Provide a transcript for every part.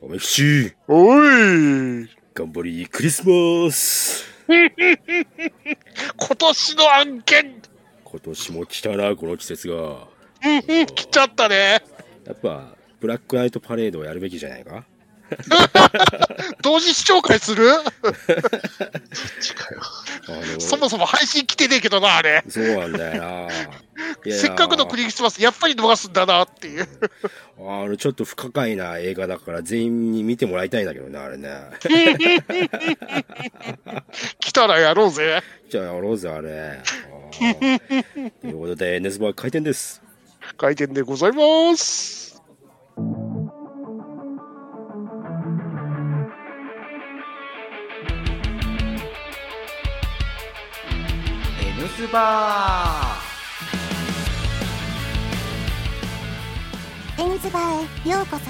おめきち、おい頑張りクリスマス。今年の案件今年も来たな、この季節が。来ちゃったね。やっぱ、ブラックナイトパレードをやるべきじゃないか？同時視聴会する？そっちかよ。あのそもそも配信来てねえけどな、あれ。そうなんだよな。せっかくのクリスマス、やっぱり逃すんだなっていう。あの、ちょっと不可解な映画だから全員に見てもらいたいんだけどね、あれね。来たらやろうぜ。じゃあやろうぜ、あれ。ということで、ネスバー開店です。開店でございます。スバエンズバーへようこそ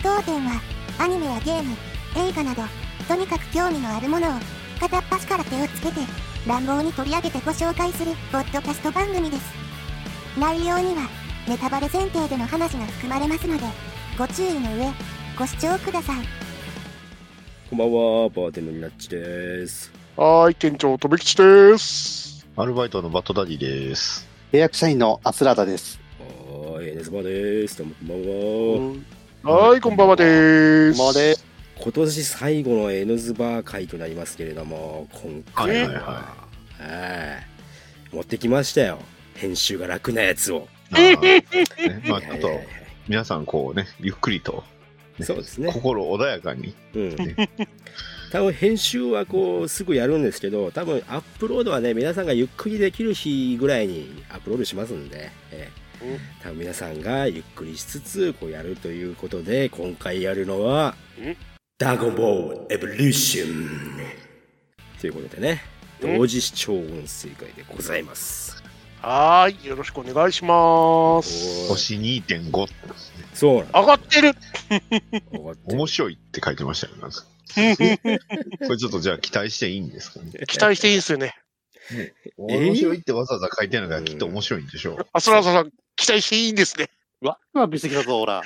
当店はアニメやゲーム映画などとにかく興味のあるものを片っ端から手をつけて乱暴に取り上げてご紹介するポッドキャスト番組です内容にはネタバレ前提での話が含まれますのでご注意の上ご視聴くださいこんばんは、バーテンのニナッチです。はーい、店長、とめきちです。アルバイトのバットダディです。契約社員のアスラーダです。はーい、 N's Bar です。どうもこんばんは。はーい、こんばんはでーす。こんばんはで今年最後の N ズバー会となりますけれども、今回は、はいはいははい持ってきましたよ。編集が楽なやつを。あーねまあ、ちょっと皆さんこうね、ゆっくりと、ねそうですね心穏やかに。うん。多分編集はこうすぐやるんですけど、多分アップロードはね、皆さんがゆっくりできる日ぐらいにアップロードしますんで、ええ多分皆さんがゆっくりしつつこうやるということで、今回やるのはん、ダゴンボールエボリューションということでね、ん同時視聴音声会でございます。はーい、よろしくお願いします。星2.5。そうなん 上がってる。面白いって書いてましたよ。なんかこれちょっとじゃあ期待していいんですかね？期待していいですよね。面白いってわざわざ書いてるのがきっと面白いんでしょう。アスラーサさん、期待していいんですね。ワクワクしてきたぞ、ほら。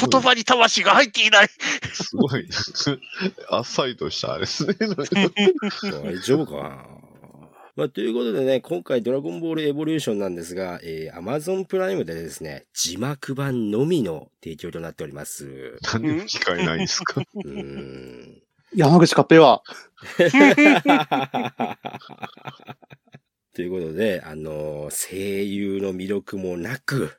言葉に魂が入っていない。すごい。あっさりとしたあれですね。大丈夫かな？まあ、ということでね、今回ドラゴンボールエボリューションなんですが、えー、Amazon プライムでですね、字幕版のみの提供となっております。なんで機会ないんですか？うーん。山口カッペは、ということで、あのー声優の魅力もなく、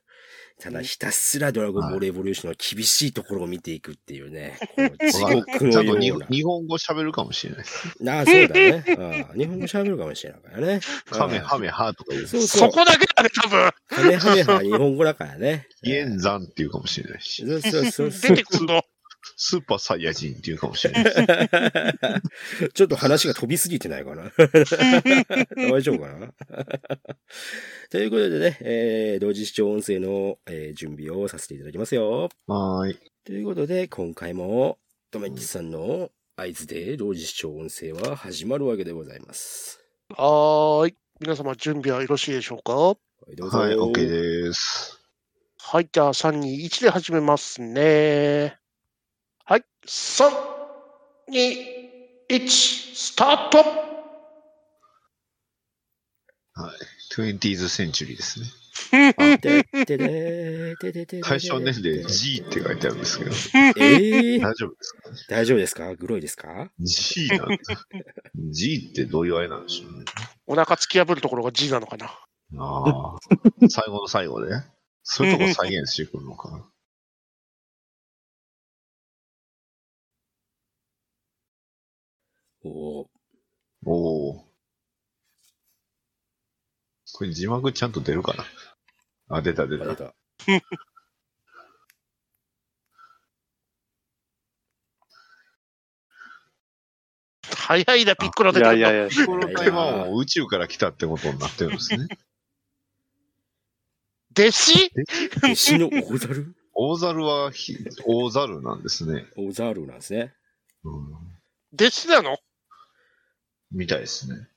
ただひたすらドラゴンボールエボリューションの厳しいところを見ていくっていうね、この地獄ちゃんと。日本語喋るかもしれないです。ああ、そうだね。うん日本語喋るかもしれないからね。カメハメハとか言う。そうそ。そうこだけだね、多分。カメハメハは日本語だからね。イエンザンって言うかもしれないし、そうそうそうそう 出てくるの。スーパーサイヤ人って言うかもしれない。ちょっと話が飛びすぎてないかな 大丈夫かな？ということでね、えー同時視聴音声の、えー準備をさせていただきますよ。はーい。ということで、今回も、とめっちさんの合図で同時視聴音声は始まるわけでございます。はーい。皆様、準備はよろしいでしょうか？はい、どうぞ。はい、OK です。はい、じゃあ、3、2、1で始めますね。はい、3、2、1、スタートはい。20th century ですね。対象年齢 G って書いてあるんですけど、えー、大丈夫ですか？大丈夫ですか？グロいですか ?G なんだ。G ってどういうあれなんでしょうね。お腹突き破るところが G なのかな？ああ。最後の最後で？そういうとこ再現してくるのかな？おーおお。これ字幕ちゃんと出るかな？あ、出た出た。あれだ。早いな、ピッコロい出てくるの。やいやいや、この会話もう宇宙から来たってことになってるんですね。弟子？弟子の大猿？大猿はひ大猿なんですね。大猿なんですね。うん、弟子なの？みたいですね。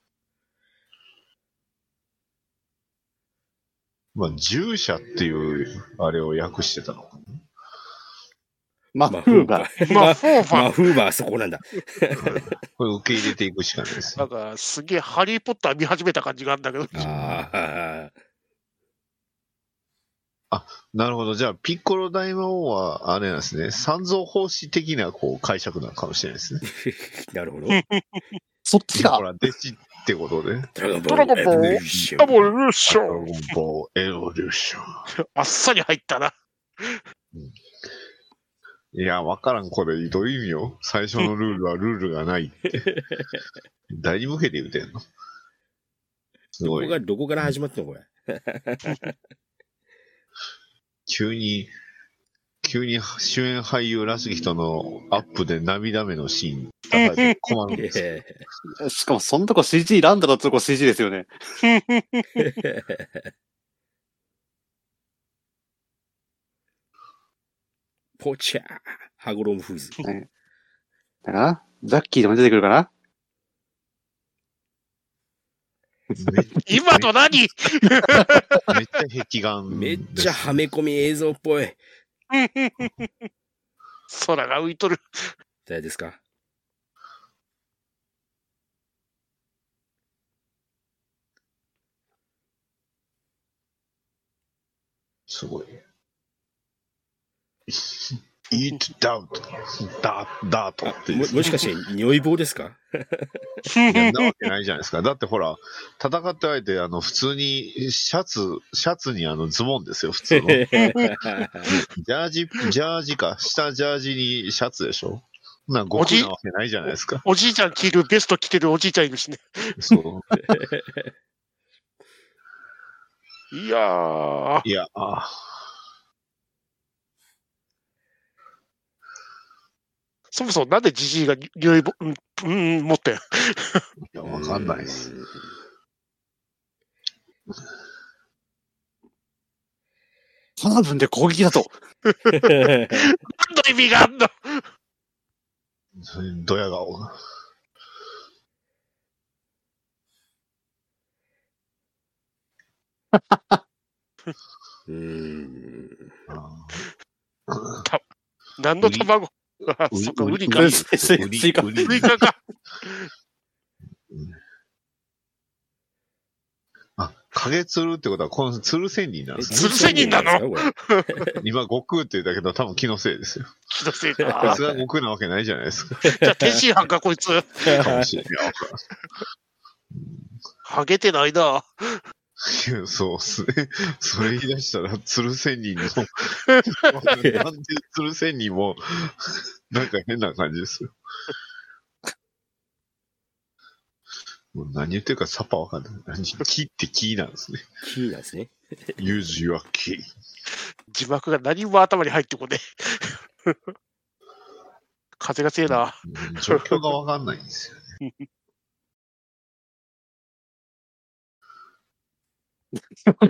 まあ、従者っていう、あれを訳してたのかママ フーバー。まあ、フォーファマー。フーバーそこなんだ。な。これ受け入れていくしかないですね。なんか、すげえハリーポッター見始めた感じがあるんだけど。ああ。なるほど。じゃあ、ピッコロ大魔王は、あれなんですね。三蔵法師的な、こう、解釈なのかもしれないですね。なるほど。そっちかほ。ら、弟子ってことで。ドラゴンボールエボリューションあ、もう、ルーショドラゴンボールエボリューション。あっさり入ったな。いや、わからん、これ、どういう意味よ。最初のルールはルールがないって。誰に向けて言うてんの？すごい。どこが、どこから始まったのこれ？急に、急に主演俳優らしき人のアップで涙目のシーン困るんですしかも、そのとこ CG ランダのとこ CG ですよね。ー ポチャー。ハゴロムフーズ。だから、ザッキーでも出てくるかなめ今の何？めっちゃ壁眼。めっちゃはめ込み映像っぽい。空が浮いとる。誰ですかすごい。Eat doubt, dart, dart あってももしかして、匂い棒ですか？いやなわけないじゃないですか。だってほら、戦って相手、あの、普通に、シャツ、シャツにあの、ズボンですよ、普通の。ジャージ、ジャージか。下ジャージにシャツでしょな、極おじなわけないじゃないですか。おじいちゃん着るベスト着てるおじいちゃんいるしね。そう。いやー。いや、あそもそもなんでじじいが匂いぼ、うん、うん、持ってん？いや、わかんないです。花分で攻撃だと。何の意味があんの？ドヤ顔が。うーん。あ何の卵？あ、ウリそっか、ウリか。ウウリスイウリスイカかか。あ、影鶴ってことは、この鶴仙人なんです鶴ね。仙人なの 今、悟空って言ったけど、多分気のせいですよ。気のせいこいかつ。が悟空なわけないじゃないですか。じゃあ、天津飯か、こいつ。かもしれない。ハゲてないな。いやそうっすね。それ言い出したら、鶴仙人の、なんで鶴仙人も、なんか変な感じですよ。もう何言ってるかさっぱわかんない。何木って木なんですね。キーなんですね。use your key. 字幕が何も頭に入ってこねえ。風が強いな。うん状況がわかんないんですよね。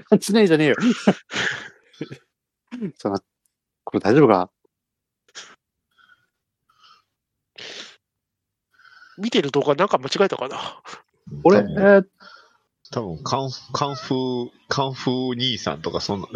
感じないじゃねえよ。そのこれ大丈夫か？見てる動画なんか間違えたかな？これ、え多分。ー、多分カン、カンフー、カンフー兄さんとかそんな ん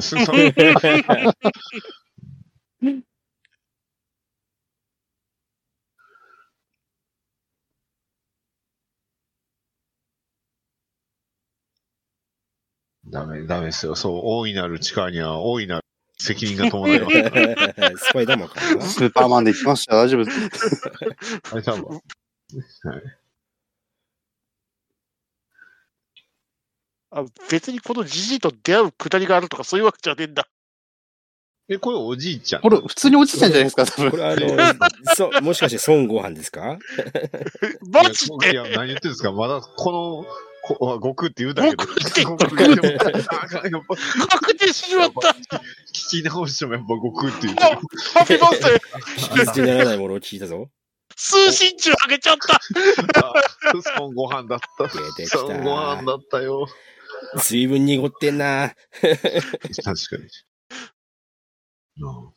ダメ、ダメですよ。そう、大いなる力には大いなる責任が伴います。スパイダーマンかなスーパーマンで行きました。大丈夫。あれ多分。はい。あ別にこのじじいと出会うくだりがあるとかそういうわけじゃねえんだ。え、これおじいちゃん？これ、普通に落ちてんじゃないですか、多分。これあの、そ、もしかして孫悟飯ですか？マジで？いや、いや何言ってるんですか？まだこの、こあ悟空って言うだけど。悟空って言っぱ確定しまった。聞き直してもやっぱ悟空って言ってる。ハピバースデー聞き捨てならないものを聞いたぞ。通信中あげちゃった。あ孫悟飯だった。出てきた孫悟飯だったよ。随分濁ってんな。確かに。うん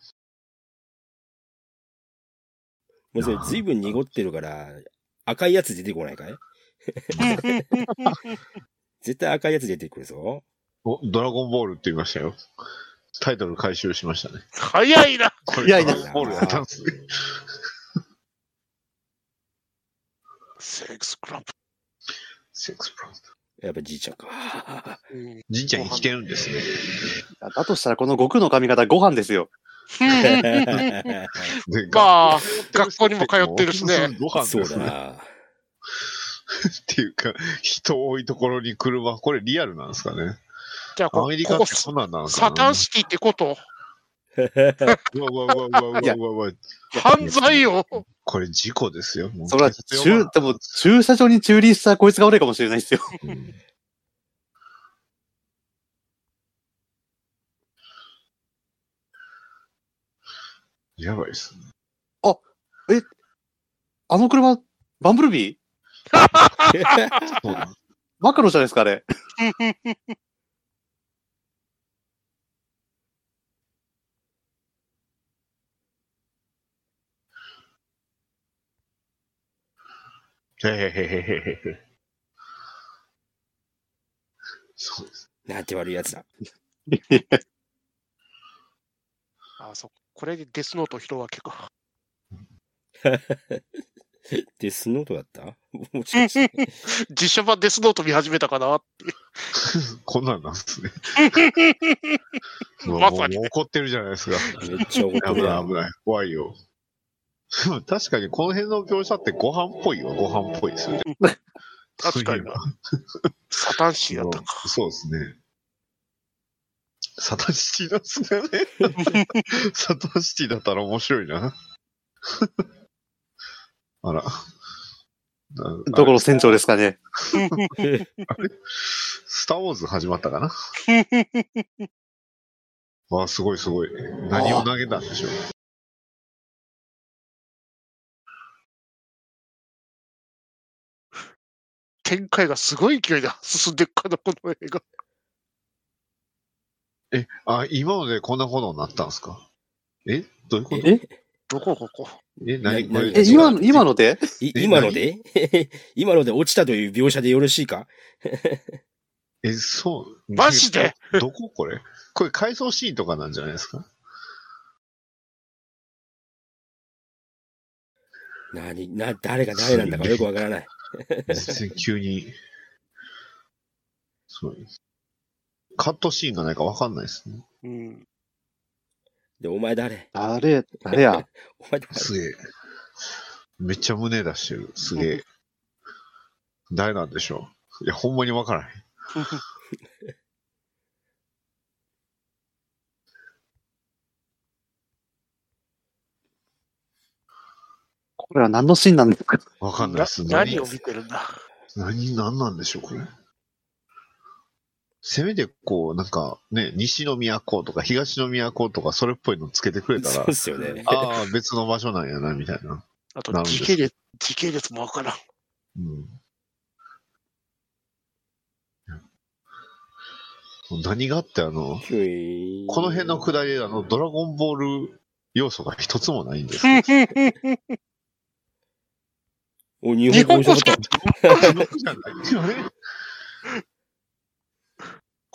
もうそれ随分濁ってるから、赤いやつ出てこないかい 絶対赤いやつ出てくるぞ。お、ドラゴンボールって言いましたよ。タイトル回収しましたね。早いな。これいやいやドラゴンボールやったんですね。セックスクランプ。セックスプラント。やっぱじいちゃんか。うんじいちゃん生きてるんですね。だとしたらこの悟空の髪型ご飯ですよ。で まあ、学校にも通ってるしね。ご飯そうですね。だな。っていうか、人多いところに車、これリアルなんですかね。じゃあ、こアメリここカってそんなんなんですかサタンシティってこと？うわうわうわうわうわうわうわ。犯罪よ。これ事故ですよ。もうそれは中、でも駐車場に駐輪したこいつが悪いかもしれないですよ。なうんやばいですね。あの車、バンブルビー？そうだマクロじゃないですか、あれ。へへへへへへ。そうです。なんて悪いやつだ。あ、そう。これでデスノート拾うわけか。デスノートだった？もしかして。実写版デスノート見始めたかな こんなんなんですね。まさにもう怒ってるじゃないですか。めっちゃ怒って危るやん。ない危ない。怖いよ。確かにこの辺の業者ってご飯っぽいわ。ご飯っぽいですよね。確かにな。サタンシーやったか。そうですね。サタンシティなんですかね。サタンシティだったら面白いな。あら。な どこの船長ですかね。スター・ウォーズ始まったかな？わあ、すごいすごい。何を投げたんでしょう？展開がすごい勢いで進んでいくかな、この映画。え、あ、今までこんなことになったんですか？え？どういうこと？え？どこここ。え、何なこれえ、今の、今ので？今ので？今ので落ちたという描写でよろしいか？え、そう。マジで？どここ？れ？これ回想シーンとかなんじゃないですか？何な、誰が誰なんだかよくわからない。全然急に。そうです。カットシーンがないかわかんないですね。うん。で、お前誰？誰、誰や？お前誰？すげえ。めっちゃ胸出してる。すげえ。誰なんでしょう？いや、ほんまにわからへん。これは何のシーンなんですか？わかんないです。な何を見てるんだ？何、何なんでしょう、これ。せめて、こう、なんか、ね、西宮港とか東宮港とか、それっぽいのつけてくれたらそうっ、すよね。ああ、別の場所なんやな、みたいな。あと時系列、時系列もわからん。うん。何があって、あの、この辺のくだりで、あの、ドラゴンボール要素が一つもないんですよ。お、日本語日本喋った。じゃない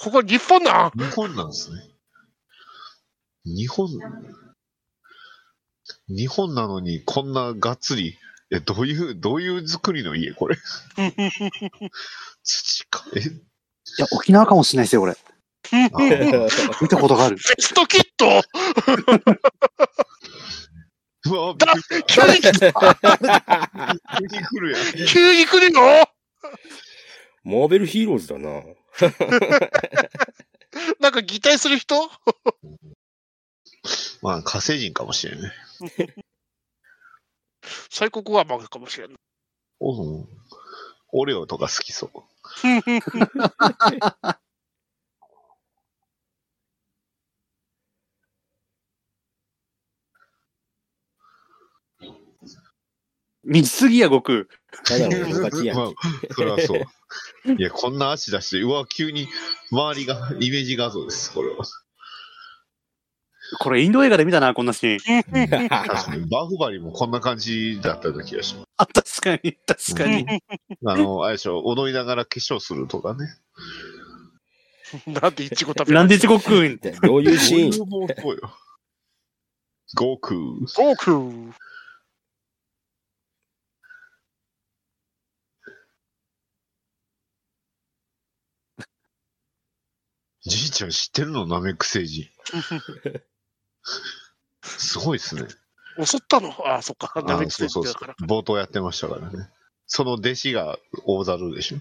ここ日本なん日本なんですね。日本、日本なのにこんながっつり、え、どういう、どういう作りの家？これ。土か、え、いや、沖縄かもしれないですよ、これ。見たことがある。ベストキットうわ、びっくりし急に来たた。急に来るやん。急に来るよマーベルヒーローズだな。なんか擬態する人？まあ、火星人かもしれない。最国はマグかもしれない。おオレオとか好きそう。見すぎや、悟空。ただのガキやんまあけ。それはそう。いや、こんな足出して、うわ、急に周りがイメージ画像です、これは。これインド映画で見たな、こんなシーン。確かに、バーフバリもこんな感じだったような気がします。あ、確かに、確かに。あの、あれでしょ、踊りながら化粧するとかね。なんでイチゴ食べなんで地獄くん？でどういうシーン？どういう妄想よ。悟空。ゴークー。じいちゃん知ってるの？ナメック星人。すごいですね。襲ったの？あ、そっか。ダメあそうそうそうだから。。冒頭やってましたからね。その弟子が大猿でしょ？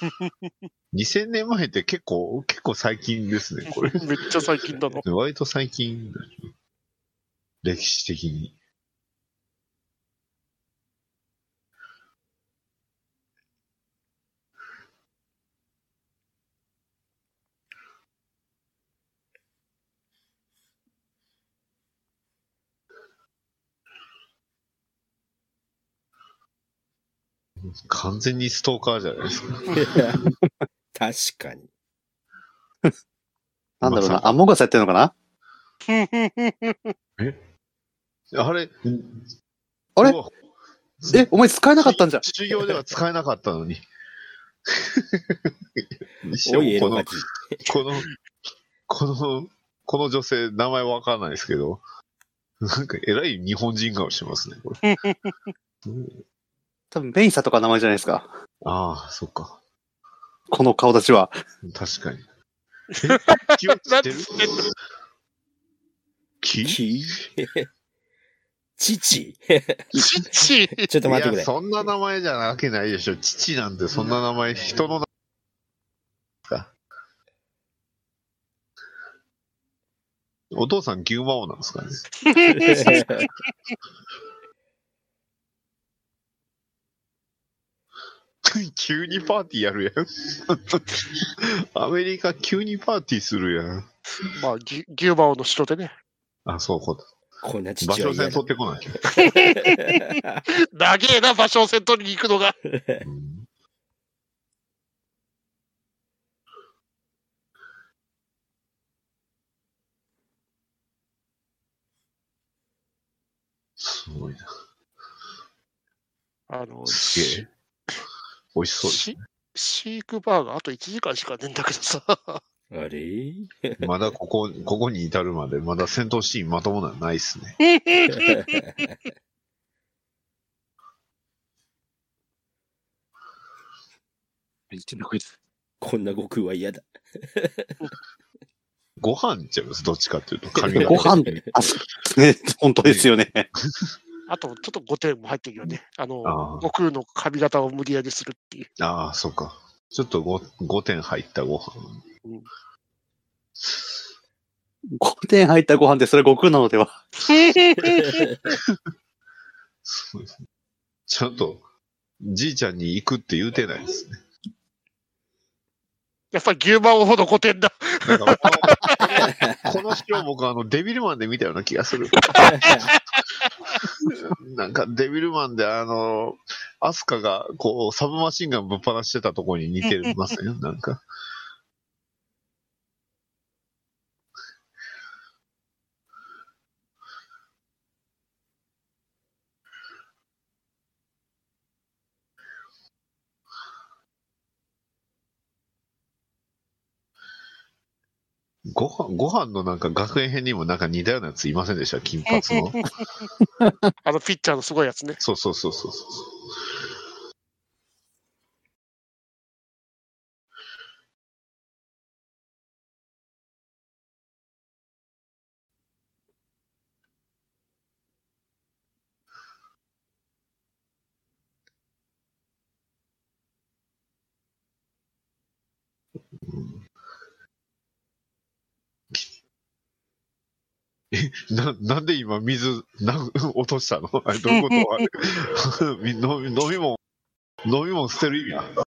2000年前って結構、結構最近ですね、これ。めっちゃ最近だの。割と最近、歴史的に。完全にストーカーじゃないですか。確かに。なんだろうまな、アンモガスやってるのかな？あれ？あれ？え、お前使えなかったんじゃん。修行では使えなかったのに。おい、エこの。この、この、この女性、名前わかんないですけど、なんか、えらい日本人顔してますね、これ。多分、ベイサとか名前じゃないですか。ああ、そっか。この顔立ちは。確かに。え？気？をつってる気？き 父？チッチちょっと待ってくれいや、。そんな名前じゃなわけないでしょ。父なんてそんな名前、人の名前か？お父さん牛魔王なんですかね？急にパーティーやるやん。アメリカ急にパーティーするやん。まあ、牛牛馬王の城でね。あ、そうここんなう。場所父は嫌だ線取ってこなきゃ。長えな、場所を戦闘に行くのが。うんすごいな。あの、すげえ。美味しそうですシシークバーガーあと1時間しかねえんだけどさ。あれ？まだここ、ここに至るまで、まだ戦闘シーンまともなのないっすね。こんな悟空は嫌だ。ご飯ちゃいます、どっちかっていうと。髪ご型。飯、あ、ね、本当ですよね。あと、ちょっと5点も入ってるよね。あの、あー悟空の髪型を無理やりするっていう。ああ、そうか。ちょっと 5, 5点入ったご飯。5点入ったご飯でそれ悟空なのでは？そうですね。ちゃんと、じいちゃんに行くって言うてないですね。やっぱり牛馬王ほど5点だ。このこの城僕あのデビルマンで見たような気がする。なんかデビルマンであの、アスカがこうサブマシンガンぶっ放してたところに似てますね。なんか。ご飯、ご飯のなんか学園編にもなんか似たようなやついませんでした？金髪の。あのピッチャーのすごいやつね。そうそうそうそうそう。え、な、なんで今水、な、落としたの？あ れどういうこと？あれみ飲み、飲み物、飲み物捨てる意味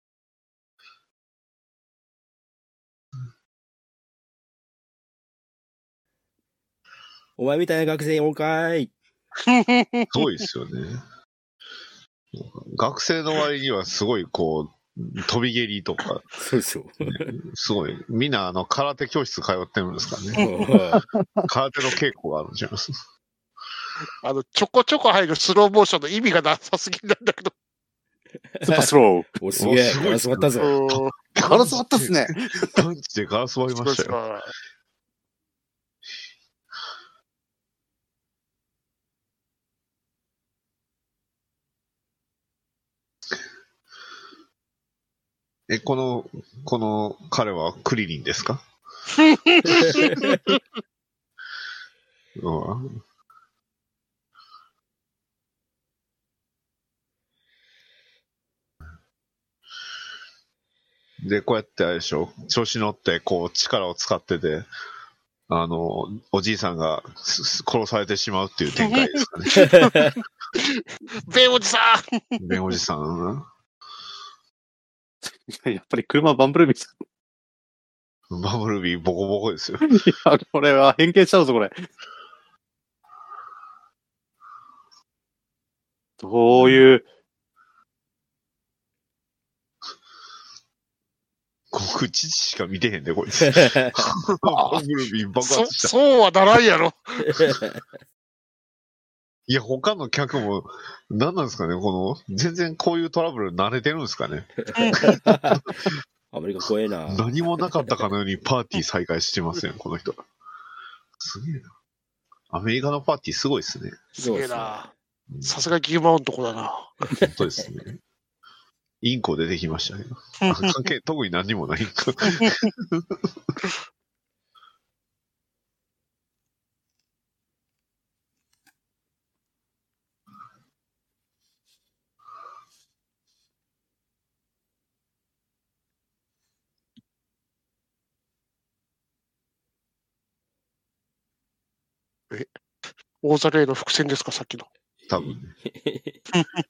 お前みたいな学生おんかい？すごいですよね。学生の割にはすごいこう、飛び蹴りとか、そうそう。すごい。みんなあの、空手教室通ってるんですかね。空手の稽古があるんじゃないですか。あの、ちょこちょこ入るスローモーションの意味がなさすぎなんだけど。スーパースロー。お、すげえ。おすごいバランス割ったぞ。うんガラス割ったっすね。パンチでガラス割りましたよ。え、この、この彼はクリリンですか？うんで、こうやってあれでしょ？調子乗って、こう、力を使ってて、あの、おじいさんが殺されてしまうっていう展開ですかね。ベンおじさんベンおじさん？やっぱり車バンブルビーさん。バブルビーボコボコですよ。いや、これは変形しちゃうぞ、これ。どういう、僕、父しか見てへんで、こいつ。バブルビー爆そ、発した。そうはならんやろ。いや、他の客も、何なんですかね、この、全然こういうトラブル慣れてるんですかね？アメリカ怖えな。何もなかったかのようにパーティー再開してますよ、この人。すげえな。アメリカのパーティーすごいですね。すげえな。さすがギューマウンとこだな。本当ですね。インコ出てきましたけど。あ関係、特に何にもない。大ザレイの伏線ですか、さっきの。多分ね。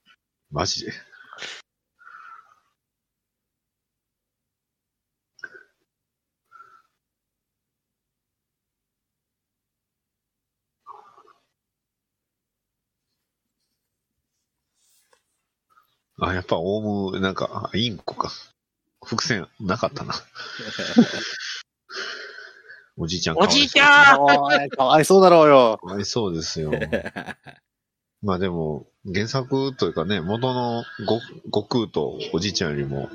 マジで。あ、やっぱオウム、なんか、あインコか。伏線なかったな。おじいちゃんかおわいそうじいちゃんかわいそうだろうよ。かわいそうですよ。まあでも、原作というかね、元の悟悟空とおじいちゃんよりも、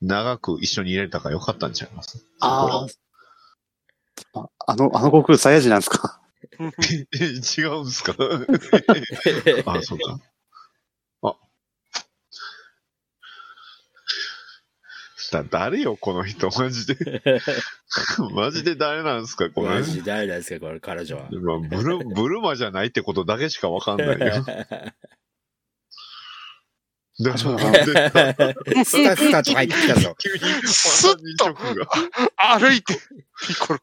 長く一緒にいれたからよかったんちゃいます？ああ。あの、あの悟空サイヤ人なんですか？え、違うんすか？あ、そうか。だ誰よ、この人、マジで。マジで誰なんすか、このマ人。ジ誰なんですか、これ、彼女は。まあ、ブル、ブルマじゃないってことだけしかわかんないよ。でもそうなんでスタスタと入ってきたぞ。急に、スッと。歩いて、ピコロ。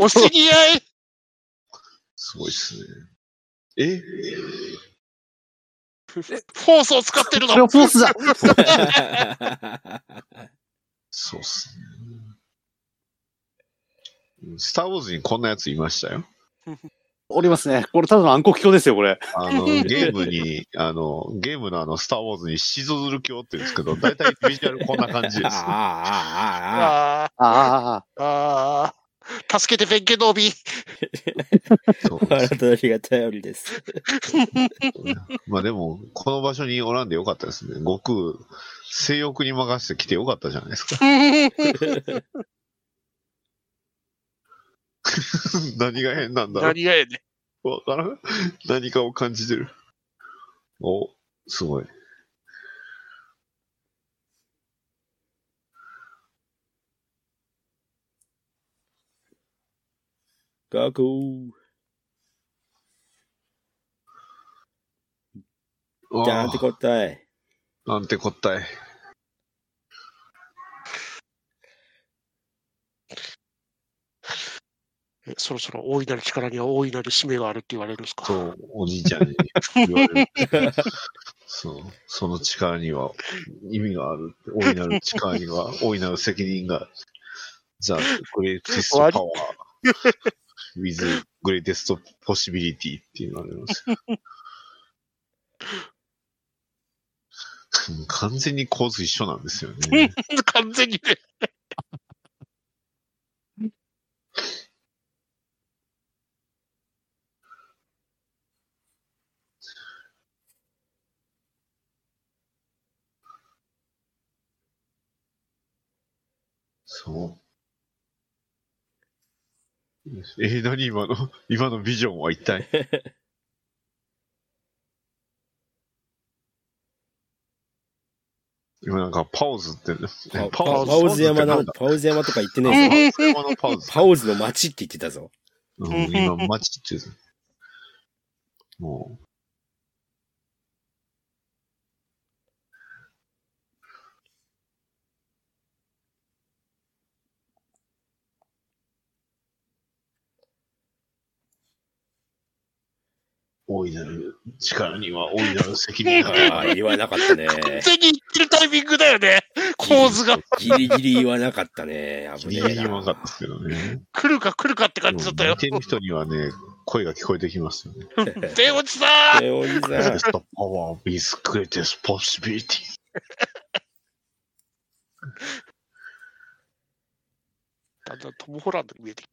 お知り合いすごいっすね。え？フォースを使ってるのフォースだそうっすね。スター・ウォーズにこんなやついましたよ。おりますね。これただの暗黒鏡ですよ、これ。あの、ゲームに、あの、ゲームのあの、スター・ウォーズにシゾズル教って言うんですけど、大体ビジュアルこんな感じです。ああ、ああ、ああ。あああ、あ、ああ、助けて、ベンケノービー。そうあなたの日が頼りです。まあでも、この場所におらんでよかったですね。悟空、性欲に任せて来てよかったじゃないですか。何が変なんだろう。何がやねん。わからん。何かを感じてる。お、すごい。ガクー。じゃあ、なんて答え。なんてこったい。えそろそろ大いなる力には大いなる使命があるって言われるんですか？そう、おじいちゃんに言われる。そう、その力には意味がある。大いなる力には大いなる責任がある。The greatest 終わり power with greatest possibility って言われますよ。うん完全に構図一緒なんですよね。完全にね。そう。えー、何今の、今のビジョンは一体？今なんかパウズって、パパパパウズ山の、パウズ山とか言ってねえぞ。パウズ山のパウズ。パウズの街って言ってたぞ。うん、今、街って言うもう、大いなる力には大いなる責任がある。言わなかったね。完全に言ってるタイミングだよね。構図が。ギリギリ言わなかったね。危ギねえリギリ分かったな。ですけどね。来るか来るかって感じだったよ見。てる人にはね、声が聞こえてきますよね。で、おじさんえおじさん。Greatest power of his greatest possibility. だんだんトム・ホランドに見えてき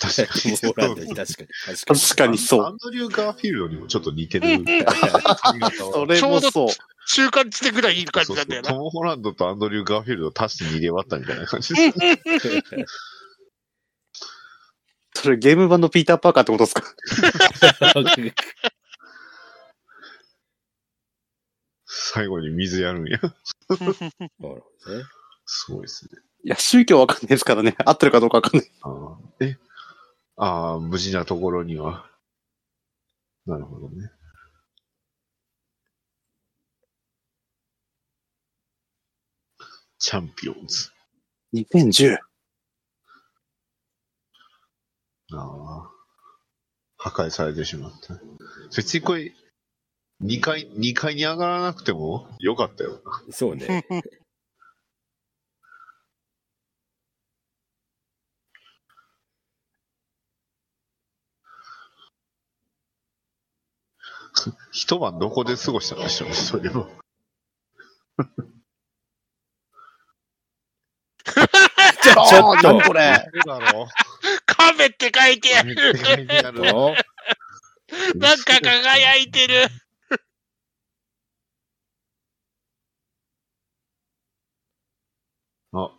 確かに。確かに。確かに。確かにそアう。ンドリュー・ガーフィールドにもちょっと似てる。それもそう。た。中間地点ぐらいいい感じそうなんだよな。そうトム・ホランドとアンドリュー・ガーフィールドを足して2で割ったみたいな感じです。それゲーム版のピーター・パーカーってことですか？最後に水やるんや。なるほどね。すごいですね。いや、宗教わかんないですからね。合ってるかどうかわかんない。えああ、無事なところには。なるほどね。チャンピオンズ。2010。ああ。破壊されてしまった。別にこれ、2階、二階に上がらなくてもよかったよ。そうね。一晩どこで過ごしたんでしょうね、それは。ちょ、ちょっと。何これ。カメって書いてある。なんか輝いてる。あ、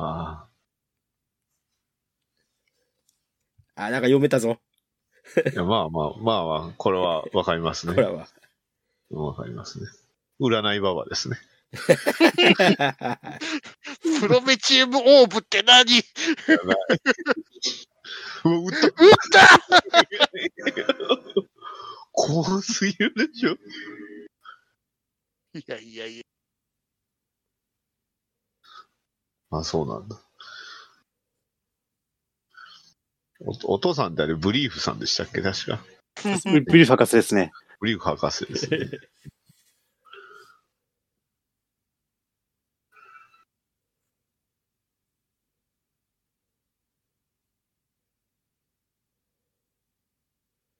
ああ、なんか読めたぞ。あ。いやまあまあ、まあまあ、これはわかりますね。これは。わかりますね。占いババですね。プロメチウムオーブって何？うわ、撃った撃った怖すぎるでしょ。いやいやいや。あ、そうなんだ。おお父さんってあれ、ブリーフさんでしたっけ？確か。ブリーフ博士ですね。ブリーフ博士ですね。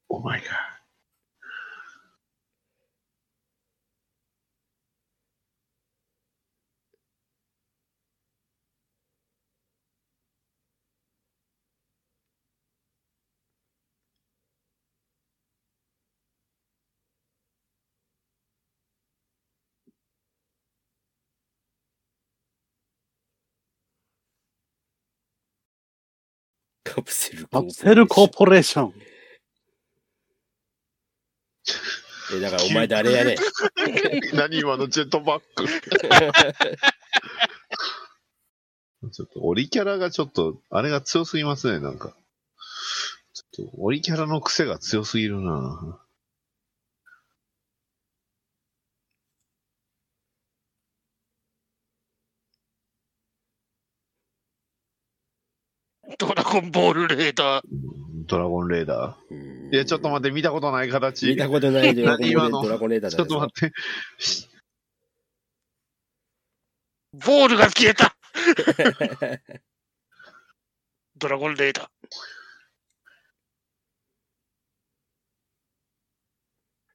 お前が。カプセルカプセルコーポレーション。え、だからお前誰やねん。何今のジェットバック。ちょっと、オリキャラがちょっと、あれが強すぎますね、なんか。ちょっと、オリキャラの癖が強すぎるなドラゴンボールレーダー。ドラゴンレーダー？いや、ちょっと待って、見たことない形。見たことないドラゴンレ何今の？ドラゴンレーダーちょっと待って。ボールが消えた ドラゴンレーダー。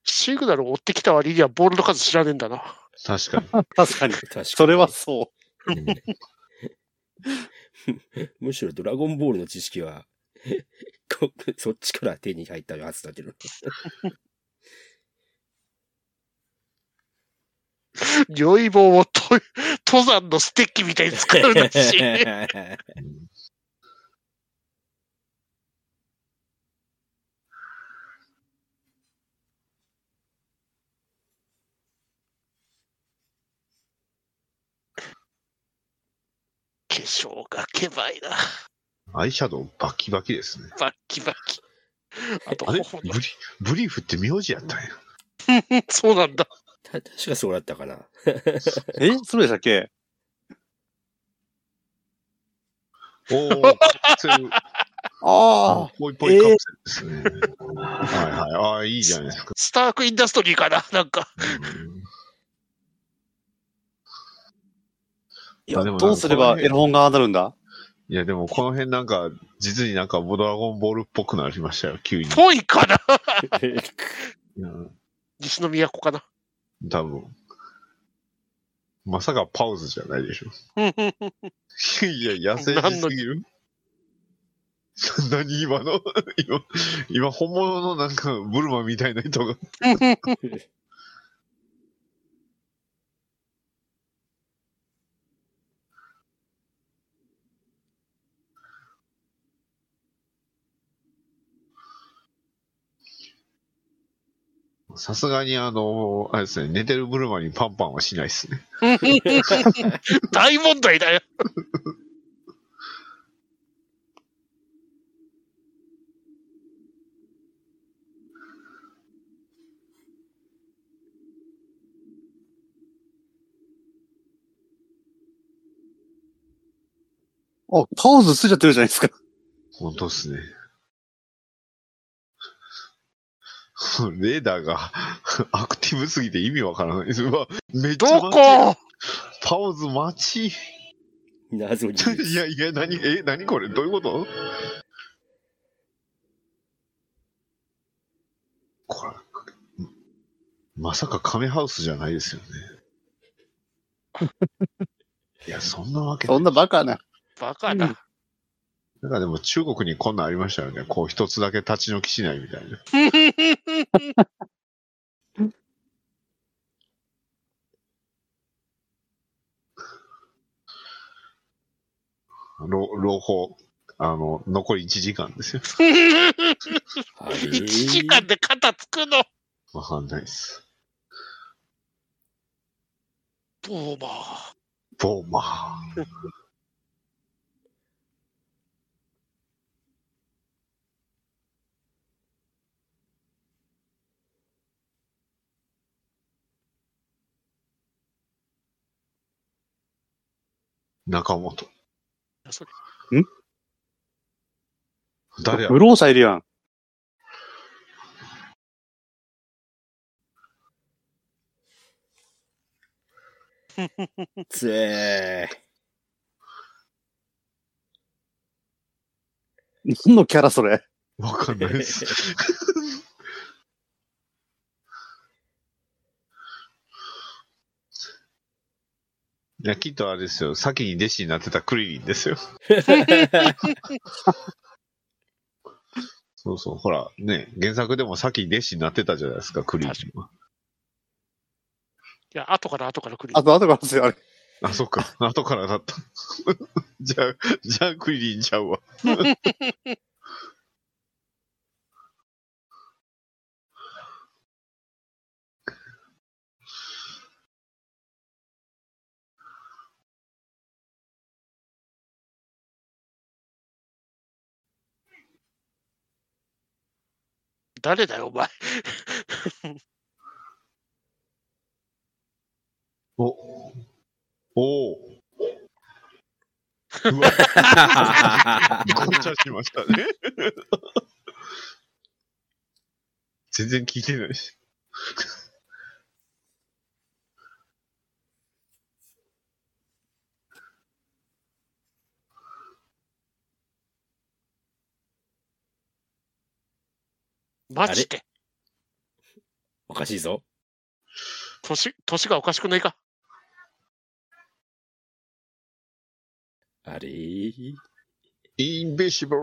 シグナルを追ってきた割にはボールの数知らねえんだな。確かに。確かに。確かにそれはそ むしろドラゴンボールの知識はこ そっちから手に入ったやつだけど。如意棒をと登山のステッキみたいに使うんだし。粧がけばいな。アイシャドウバキバキですね。バッキバキ。あと、あれ？頬ブリブリーフって名字やったんや。の そうなんだ。た確かそうだったかな。え？そうでしたっけ？おー、カプセル。あぽいぽいカプセルですね。はいはい。ああ、いいじゃないですか。スタークインダストリーかななんか。うんいや、あでもどうすればエロ本がなるんだ？いや、でもこの辺なんか、実になんかドラゴンボールっぽくなりましたよ、急に。ぽいかな うん西の都かな多分。まさかパウズじゃないでしょ。いや、痩せすぎる 何今の？今、今本物のなんかブルマみたいな人が。さすがにあの、あれですね、寝てるブルマにパンパンはしないですね。大問題だよ。あ、パウズついちゃってるじゃないですか。本当っすね。レーダーが アクティブすぎて意味わからないです。うわ、めっちゃどこ？パウズ待ち。謎に。いやいや、何、え、何これ？どういうこと？これ、まさかカメハウスじゃないですよね。いや、そんなわけないそんなバカな。バカな。なんかでも中国にこんなんありましたよね。こう一つだけ立ち退きしないみたいな。朗 朗報、あの、残り1時間ですよ。あれ1時間で肩つくの？わかんないです。ボーマー。ボーマー。中本。それ誰や？ブローさんいるやん。つえ何のキャラそれ？わかんないです。いや、きっとあれですよ。先に弟子になってたクリリンですよ。そうそう。ほら、ね、原作でも先に弟子になってたじゃないですか、クリリンは。いや、後から後から来る。あと、あとからですよ、あれ。あ、そっか。後からだった。じゃあ、じゃあクリリンちゃうわ。誰だよ、お前。お、おお。うわ、ごちゃしましたね。全然聞いてないし。マジで。おかしいぞ。年、年がおかしくないか。あれ？インビシブル。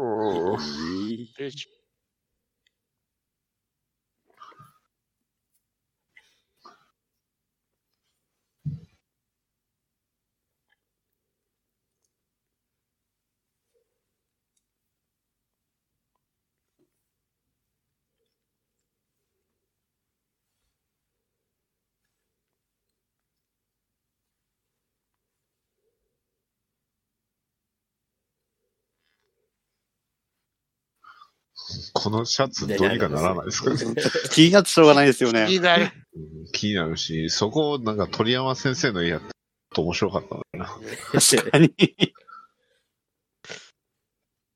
えよしこのシャツどうにかならないですかね。気になってしょうがないですよね。いいね。うん気になるし、そこをなんか鳥山先生の家やったと面白かったな。確かに。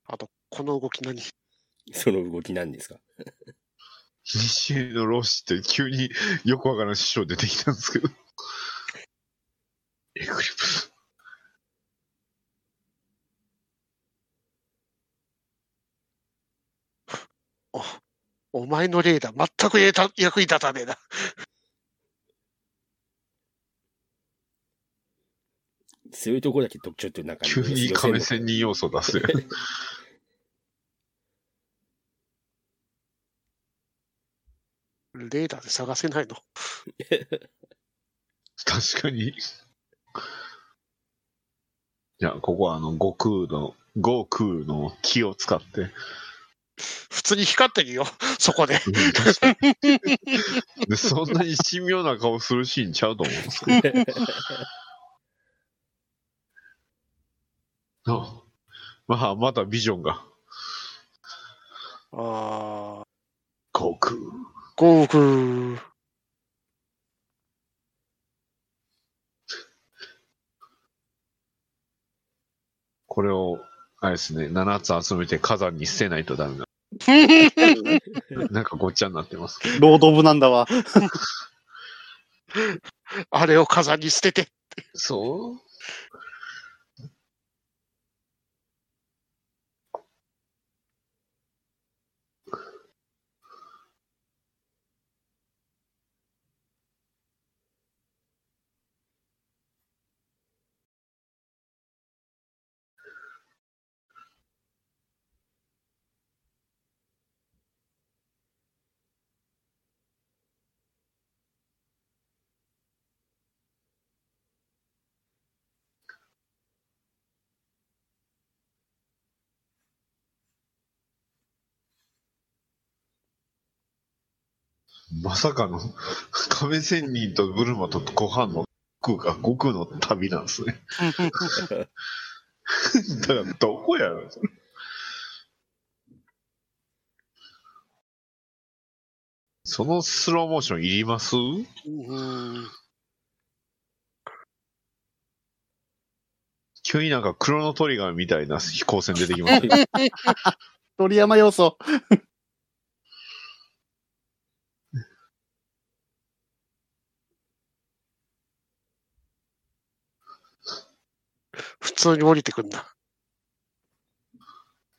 あと、この動き何？その動きなんですか？西江のロシって急によくわからん師匠出てきたんですけど。エグリプ。お前の例だ。全く役役に立たねえな。そういうとこだけとちょっとなんか急に亀仙人要素出すよ。レーダーで探せないの？確かに。いや、ここはあの、悟空の、悟空の木を使って、普通に光ってるよ。そこで。でそんなに神妙な顔するシーンちゃうと思うんですけど。あまあ、またビジョンが。ああ、悟空。航空。これを、あれですね、7つ集めて火山に捨てないとダメな。なんかごっちゃになってますけど。ロード・オブなんだわ。あれを火山に捨てて。そう？まさかの、亀仙人とブルマとご飯の空が悟空の旅なんですね。だから、どこやろそれそのスローモーションいります？うん。急になんかクロノトリガーみたいな飛行船出てきますね。鳥山要素。普通に降りてくんだ。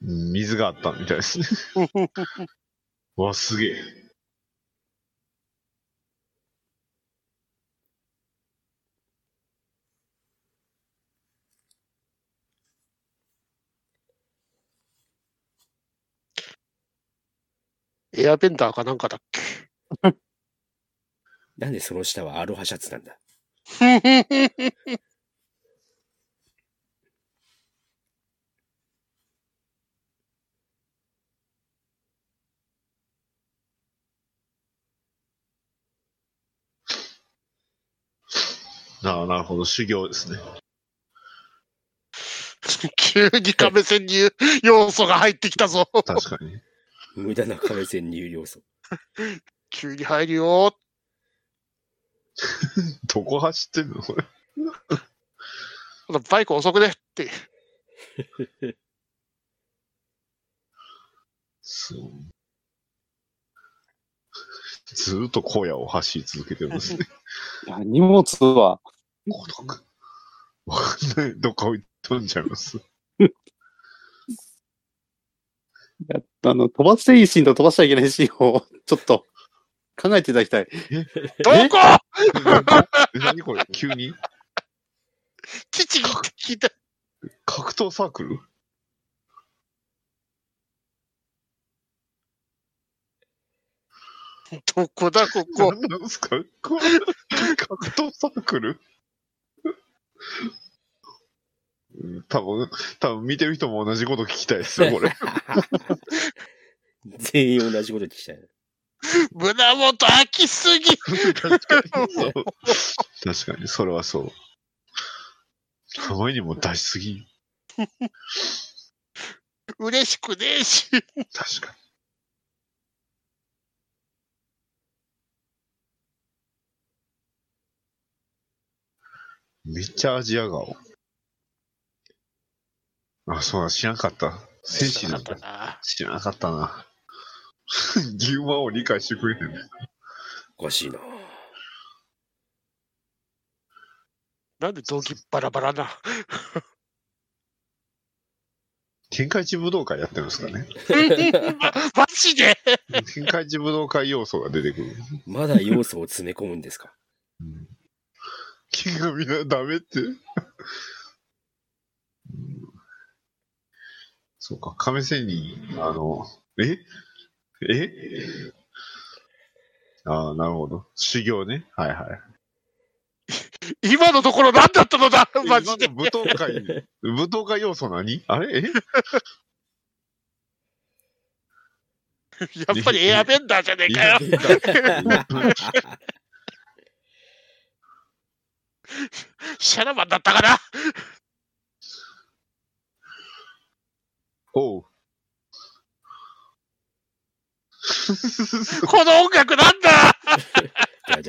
うん水があったみたいですね。わ、すげえ。エアベンダーかなんかだっけ？なんでその下はアロハシャツなんだ？ああ、なるほど、修行ですね。急に亀仙人要素が入ってきたぞ。確かに。無駄な亀仙入要素。急に入るよ。どこ走ってんの？これ。バイク遅くねって。そう。ずーっと荒野を走り続けてるんですね。いや荷物は、孤独。わかんない。どっか置い飛んじゃいます。やっとあの、飛ばしていいシーンと飛ばしちゃいけないシーンを、ちょっと、考えていただきたい。どこ？何これ？急に？父が聞いた。格闘サークル？どこだ、ここ？何なんすか？格闘サークル？多分、多分見てる人も同じこと聞きたいですよ、これ。全員同じこと聞きたい。胸元開きすぎ。確かに、そう。確かに、それはそう。あまりにも出しすぎ。嬉しくねえし。確かに。めっちゃアジア顔。あ、そうだ、知らなかった。戦士なんだ。な。知らなかったな。牛魔 を理解してくれてる。おかしいな。なんで道着バラバラな？天下一武道会やってるんですかね。ま マジで？天下一武道会要素が出てくる。まだ要素を詰め込むんですか？うん君がみんなダメって。うんそうか、亀仙人、あの、え？え？ああ、なるほど。修行ね。はいはい。今のところ何だったのだ？マジで。舞踏会、舞踏会要素何？あれ？え？やっぱりエアベンダーじゃねえかよ。シャラマンだったかな？おう。この音楽なんだ？だ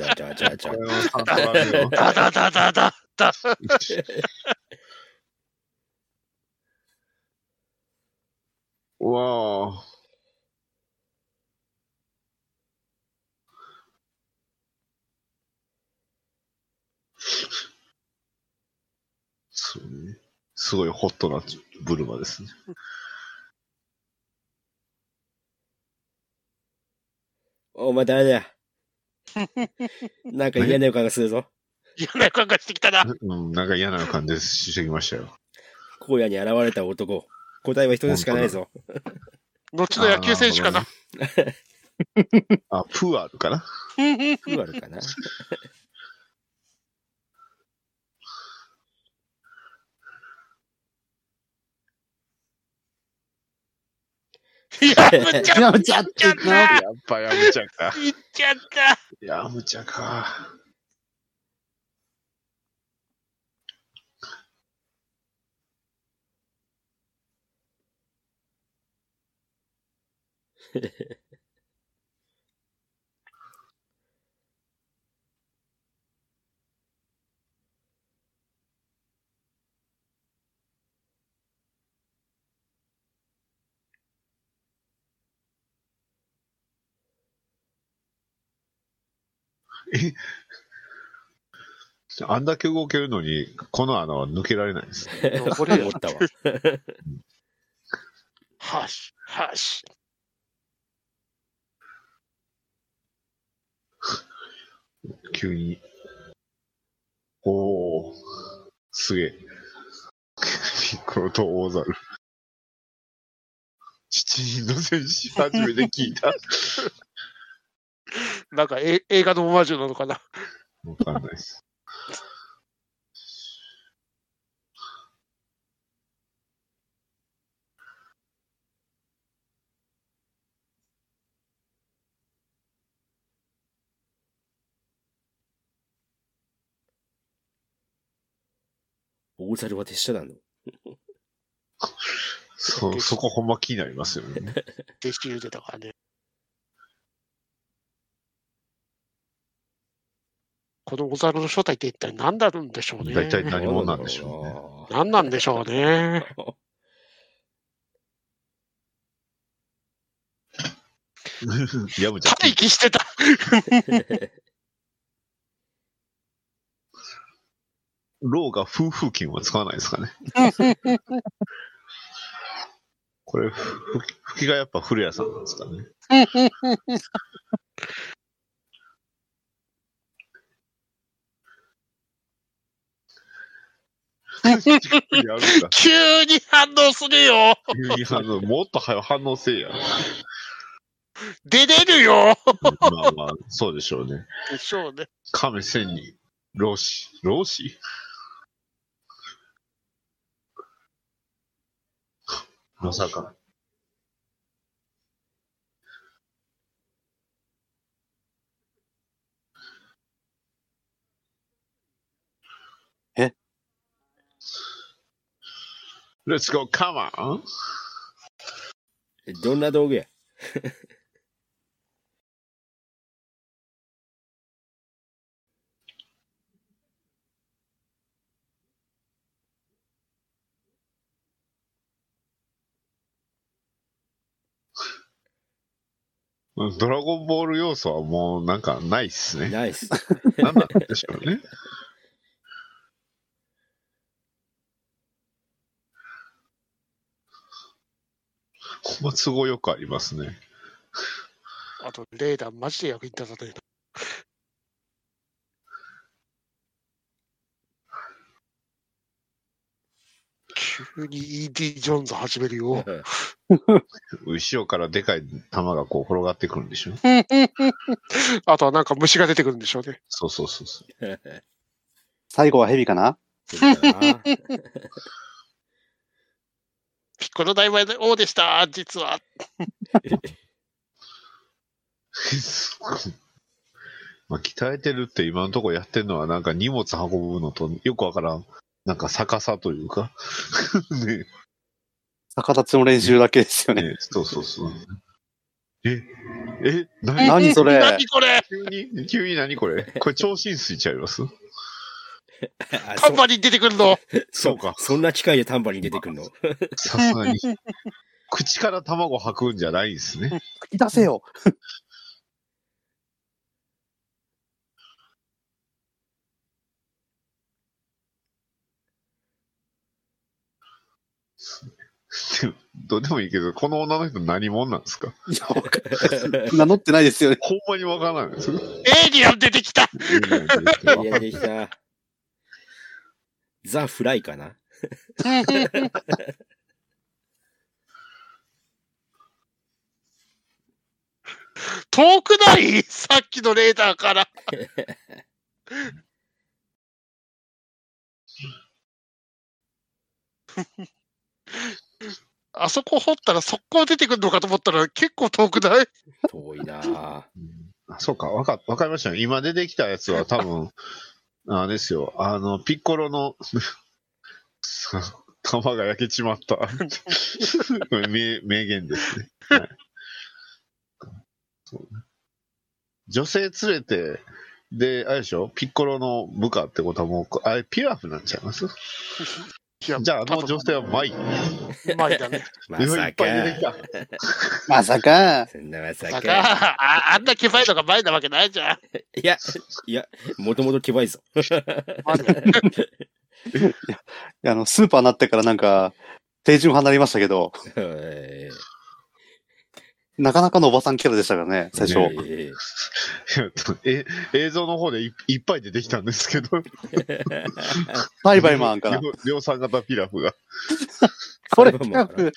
よ。だだだだだわあ。そうね。すごいホットなブルマですね。お前誰だ？よ。なんか嫌な予感がするぞ。嫌な予感がしてきたな。うん、なんか嫌な感じしてきましたよ。荒野に現れた男。答えは一つしかないぞ。後の野球選手かな。あ、プーアルかな？プーアルかな？やむちゃやむちゃっっちゃったやっぱやむちゃか。いっちゃったやむちゃか。あんだけ動けるのに、この穴は抜けられないです。これ思ったわ。はし、はし。急に。おおすげえ。ピッコロと大猿。七人の戦士、初めて聞いた。なんかえ映画のオマージュなのかな？わかんないです。大猿は手下なの？そ、そこほんま気になりますよね。弟子言うてたからね。この小猿の正体って一体何なるんでしょうね。大体何者なんでしょうね。何なんでしょうね。やむちゃん。待機してた。ローが風風琴は使わないですかね。これ、ふ吹き吹きがやっぱ古谷さんなんですかね。やるんだ。急に反応するよ。急に反応もっと早反応せえや。出れるよまあまあ、そうでしょうね。でしょうね。亀千人、老子。老子まさか。?Let's go, come on! どんな道具や？ドラゴンボール要素はもうなんかないっすね。ナイス。なんなんでしょうね。ほんま都合よくありますね。あと、レーダーマジで役に立たないな。急に ED ジョーンズ始めるよ。後ろからでかい玉がこう転がってくるんでしょ？あとはなんか虫が出てくるんでしょうね。そうそうそうそう。最後はヘビかなピッコロ大魔王でした、実は。まあ、鍛えてるって今のところやってるのはなんか荷物運ぶのとよくわからん。なんか逆さというか。ね逆立ちの練習だけですよね。ねそうそうそう。え、え、何何それ？何これ？急に、急に何これ？これ超浸水ちゃいます？あタンバリン出てくるの？そ そうかそんな機械でタンバリン出てくるの？さすがに。口から卵吐くんじゃないんですね。吹き出せよ。でもどうでもいいけど、この女の人何者なんですか？いやわか名乗ってないですよね。ほんまにわからないです。エイリアン出てきたいやできた。ザ・フライかな 遠くない？さっきのレーダーから。あそこ掘ったら速攻出てくるのかと思ったら結構遠くない？遠いなぁ。あ、そうか、わか、わかりましたね。今出てきたやつは多分、あれですよ、あの、ピッコロの、玉が焼けちまった。名名言ですね。はい。そう女性連れて、で、あれでしょ？ピッコロの部下ってことはもう、あれ、ピラフなっちゃいます？いやじゃあ、あの女性はだね。まさか。た。まさか。そんなまさだかか。ああんなケバいのが前なわけないじゃん。いや、いや、もともとケバいぞ。マジあの、スーパーになってからなんか、定順派になりましたけど、えなかなかのおばさんキャラでしたからね、最初。ええ映像の方でいいっぱい出てきたんですけど、バイバイマンから。量量産型ピラフが。これ、バイバイマンから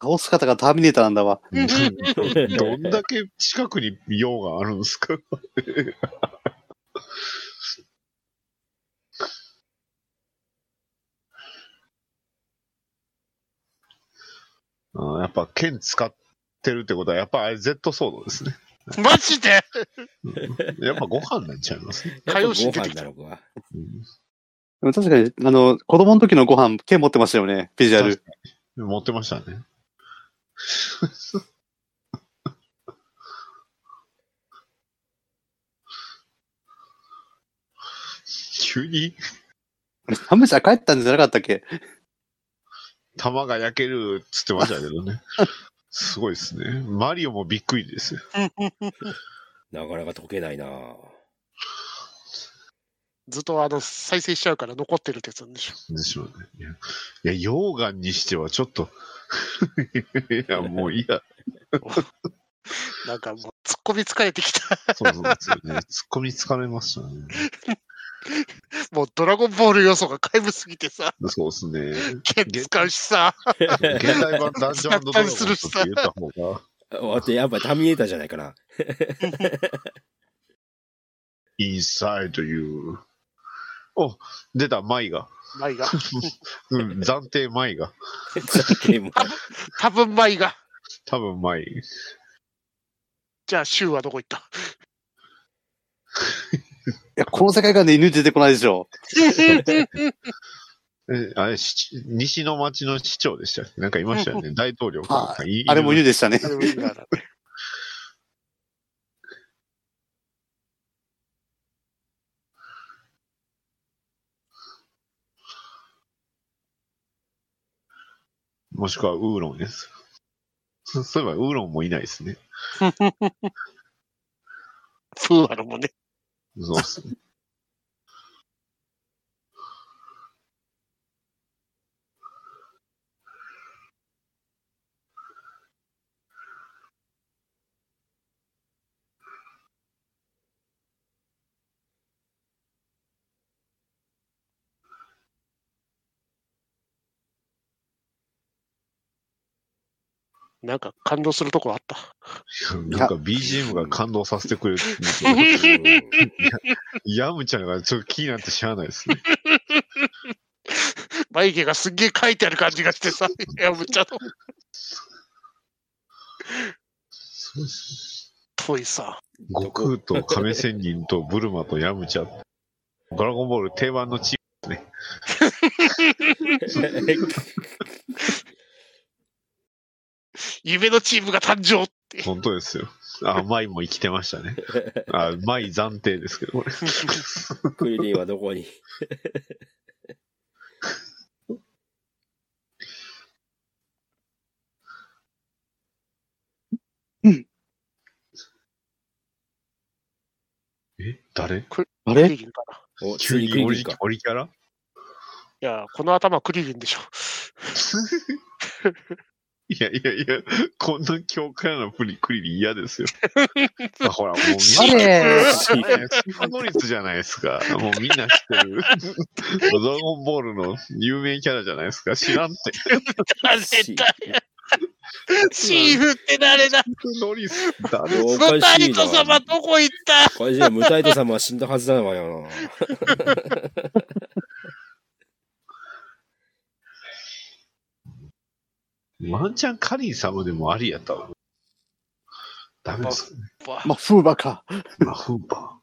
倒す方がターミネーターなんだわ。どんだけ近くに用があるんですかあやっぱ剣使ってるってことは、やっぱあれ Z ソードですね。マジで？やっぱご飯なんちゃいます、火曜日出てきたご飯なのか。確かに、あの、子供の時のご飯、剣持ってましたよね、ビジュアル。持ってましたね。急に？ハムちゃん帰ったんじゃなかったっけ？玉が焼けるっつってましたけどね。すごいですね。マリオもびっくりですよ。なかなか解けないなぁ。ずっとあの再生しちゃうから残ってるってやつなんでしょ。でしょうね。いや、いや溶岩にしてはちょっと、いや、もういいや。なんかもう突っ込み疲れてきた。そうそうですよね。突っ込みつかめましたね。もうドラゴンボール要素が皆無すぎてさ、そうですね。剣使うしさ、現代版ダンジョンドラゴンズって言った方が、あとやっぱターミネーターじゃないかな。インサイドユー。お、出た、マイが。マイが。うん、暫定マイが。ゲーム多分マイが。多分マイ。じゃあ、シュウはどこ行った？いや、この世界観で犬出てこないでしょ。え、あれ、し西の町の市長でしたっけ？なんかいましたよね。大統領か。はいあれも犬でしたね。もしくはウーロンです。そ そういえばウーロンもいないですね。プーアルもね。そなんか感動するとこあった。なんか BGM が感動させてくれる。ヤムちゃんがちょっと気になってしゃあないですね。眉毛がすっげえ書いてある感じがしてさ、いや、むっちゃのそうです遠いさ。悟空と亀仙人とブルマとヤムチャ。ドラゴンボール定番のチームですね。夢のチームが誕生って。本当ですよ。あ、マイも生きてましたね。あ、マイ暫定ですけど、これ。クリリンはどこに？え誰？あれ？クリリンかな。お、急次にオリクリリンか。オリキャラ？いや、この頭クリリンでしょ。いやいやいや、こんな強化なプリクリリン嫌ですよ。あ ほら、もうみんな、シフノリスじゃないですか。もうみんな知ってる。ドラゴンボールの有名キャラじゃないですか。知らんって。誰だよ。シーフって誰だシフノリス、誰おムタイ。ト様どこ行ったおかしいな。ムタイト様は死んだはずだわよな。ワンチャンカリン様でもありやったわ。ダメですかね。まあ、風馬か。まあ、フーパー。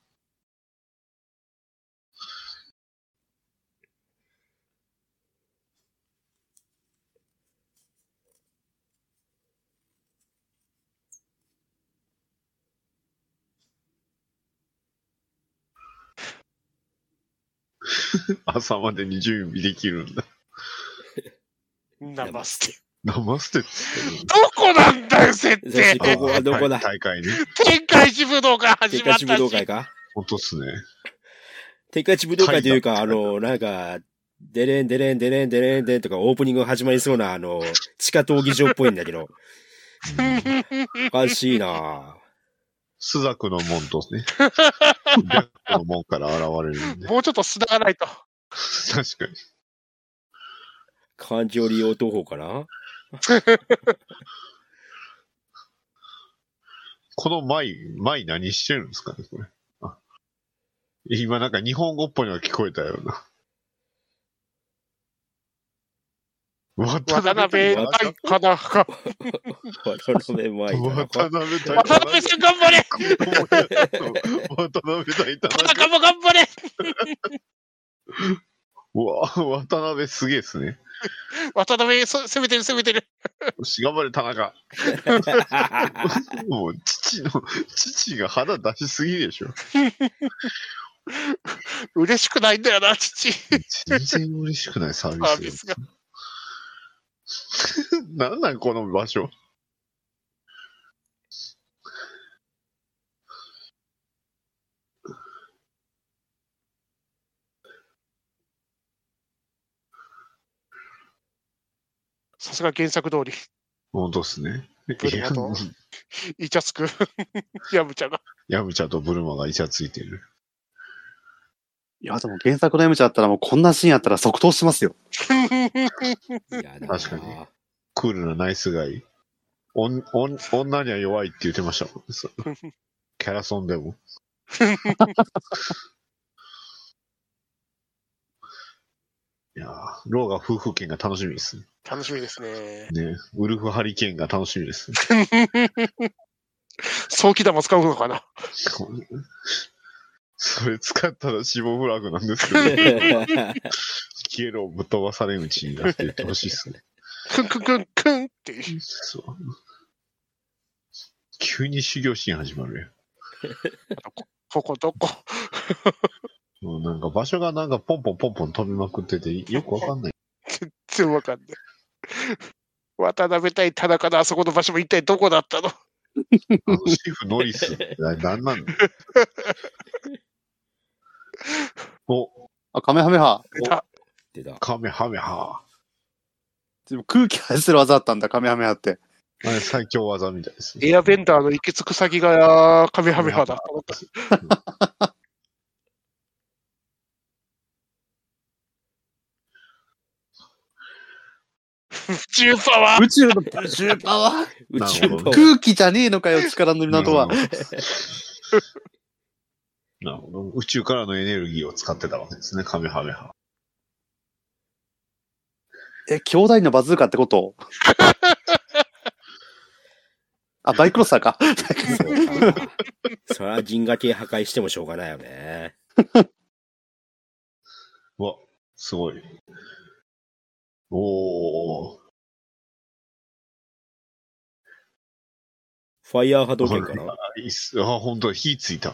朝までに準備できるんだ。ナマステ。生捨てってどこなんだよ、設定そして。ここはどこだ？大会ね。天界寺武道が始まったし。道会か？本当っすね。天下地武道会というか、あの、なんか、デレンデレンデレンデレンデンとかオープニングが始まりそうな、あの、地下闘技場っぽいんだけど。おかしいなスザクの門とね、白虎の門から現れるんで。もうちょっと繋がないと。確かに。漢字を利用東方かな この舞、舞何してるんですかね、これ。あ今なんか日本語っぽいのが聞こえたような。渡渡辺渡愛かなか。渡辺舞か渡な辺大渡辺さん頑張れ渡辺大田中も頑張れ うわ、渡辺すげえっすね。渡辺、そ攻めてる攻めてる。よし、頑張れ、田中。もう、父の、父が肌出しすぎでしょ。嬉しくないんだよな、父。全然嬉しくないサービスサービスが。なんなん、この場所。さすが原作通り。本当っすね。ブルマとイチャつく。ヤムチャが。ヤムチャとブルマがイチャついてる。いや、でも原作の M ちゃんだったらもうこんなシーンあったら即答しますよ。いや確かにクールなナイスガイ。おん、おん、女には弱いって言ってましたもん キャラソンでも。いやーローが夫婦権が楽しみですね。楽しみですね。ねウルフハリケーンが楽しみです。早期玉使うのかな？それ使ったら死亡フラグなんですけど、消えろぶっ飛ばされんうちになって言ってほしいですね。クンクンクンクンっていう。そう。急に修行シーン始まるここどこ？やん。もうなんか場所がなんかポンポンポンポン飛びまくってて、よくわかんない。全然わかんない。渡辺対田中のあそこの場所も一体どこだったの？あのシェフノリスってななんなんだ？お、あ、カメハメハ。出た。出た。カメハメハ。でも空気発する技だったんだ、カメハメハって。あれ最強技みたいですね。エアベンダーの行き着く先がカメハメハだった。宙パワー宇宙の宇宙パワー？宇宙パワー空気じゃねえのかよ、力の港は。なるほど。宇宙からのエネルギーを使ってたわけですね、カメハメハ。え、兄弟のバズーカってこと？あ、バイクロッサーか。そりゃ銀河系破壊してもしょうがないよね。うわ、すごい。おー。ファイヤー波動拳かな？あいいっす。あ、本当だ火ついた。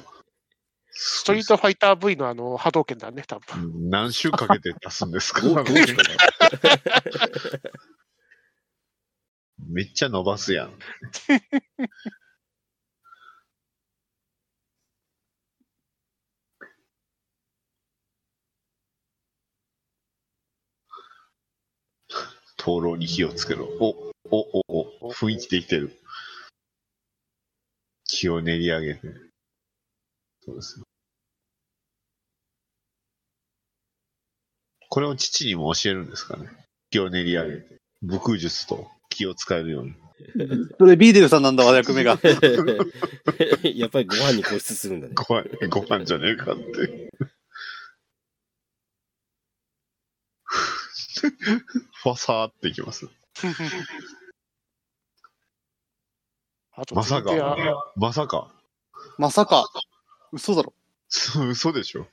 ストリートファイター V のあの波動拳だね、多分。うん何週かけて出すんですか？めっちゃ伸ばすやん。灯籠に火をつけろ。お、お、お、お、雰囲気できてる。気を練り上げて。そうですね。これを父にも教えるんですかね。気を練り上げて。武空術と気を使えるように。それビーデルさんなんだわ、役目が。やっぱりご飯に固執するんだね。ご飯、ご飯じゃねえかって。ファサーっていきます。あとまさかまさか。まさか。嘘だろ。そう嘘でしょ。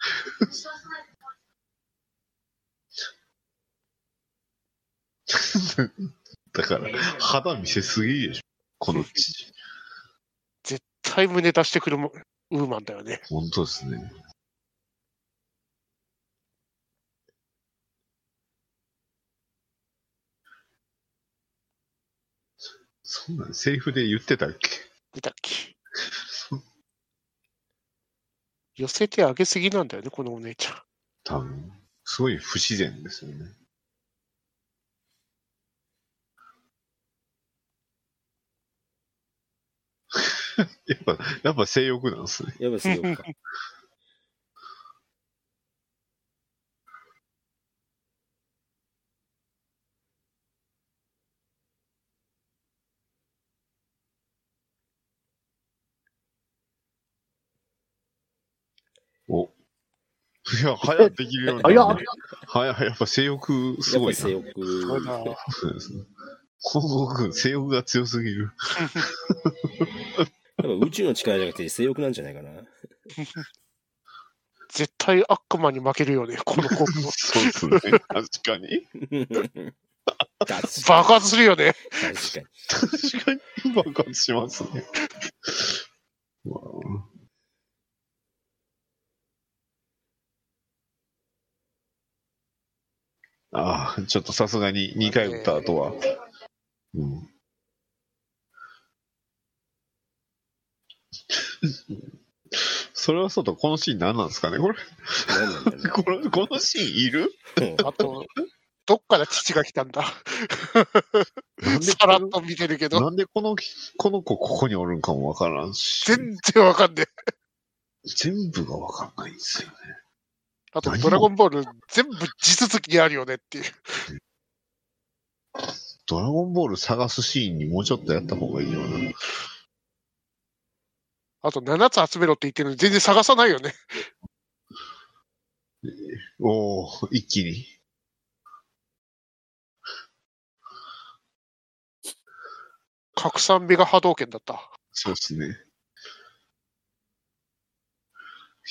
だから、肌見せすぎでしょ。この父。絶対胸出してくるもウーマンだよね。本当ですね。そんなんセリフで言ってたっけ？見たっけ？寄せてあげすぎなんだよね、このお姉ちゃん。多分。すごい不自然ですよね。やっぱ、やっぱ性欲なんですね。やっぱ強くか。いや、早くできるように早っ早い、やっぱ性欲すごい性欲。そうだそうですね。この僕、性欲が強すぎる。やっぱ宇宙の力じゃなくて性欲なんじゃないかな。絶対悪魔に負けるよね、この子。そうですね。確かに。爆発するよね。に。確かに。確かに爆発しますね。ああ、ちょっとさすがに2回打った後は。うん。それはそうと、このシーン何なんですかねこれ、これ、このシーンいる？うんあと、どっから父が来たんだ？なんでさらっと見てるけど、なんでこの、この子ここにおるんかもわからんし。全然わかんね全部がわかんないんですよね。あと、ドラゴンボール全部地続きにあるよねっていう。ドラゴンボール探すシーンにもうちょっとやった方がいいよな。あと、7つ集めろって言ってるのに全然探さないよね。おお一気に。拡散メガ波動拳だった。そうですね。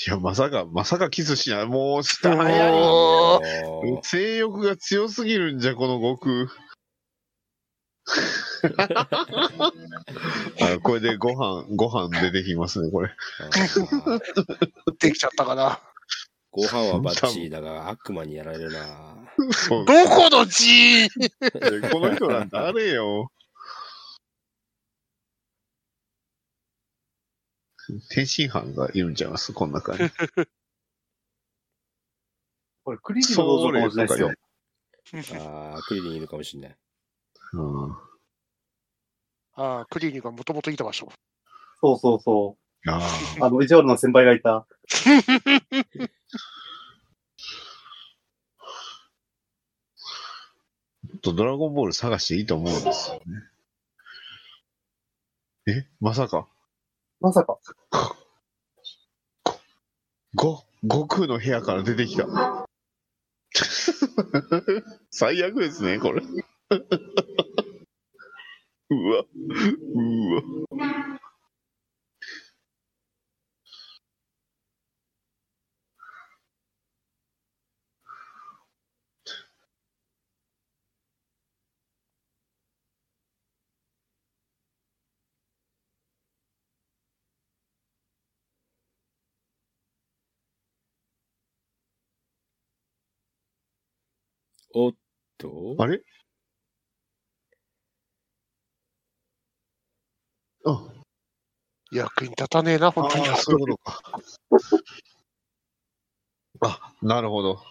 いや、まさか、まさかキスしない。もう、した早い。おおー性欲が強すぎるんじゃ、この悟空。あこれでご飯、ご飯出てきますね、これ。できちゃったかな。ご飯はバッチリだが、悪魔にやられるな。どこの字 この人なん誰よ？天津飯がいるんちゃいます？こん中に。これ、クリリンの道場かもしれないですよ。ああ、クリリンいるかもしれない。うんああ、クリーニがもともといた場所。そうそうそあう。あ の、意地悪な先輩がいた。ーとドラゴンボール探していいと思うんですよね。え？まさか、まさか。ご、悟空の部屋から出てきた。最悪ですね、これ。うわ、うわ。おっと？あれ？あ、役に立たねえな、本当に。あーそういうことか。あ、なるほど。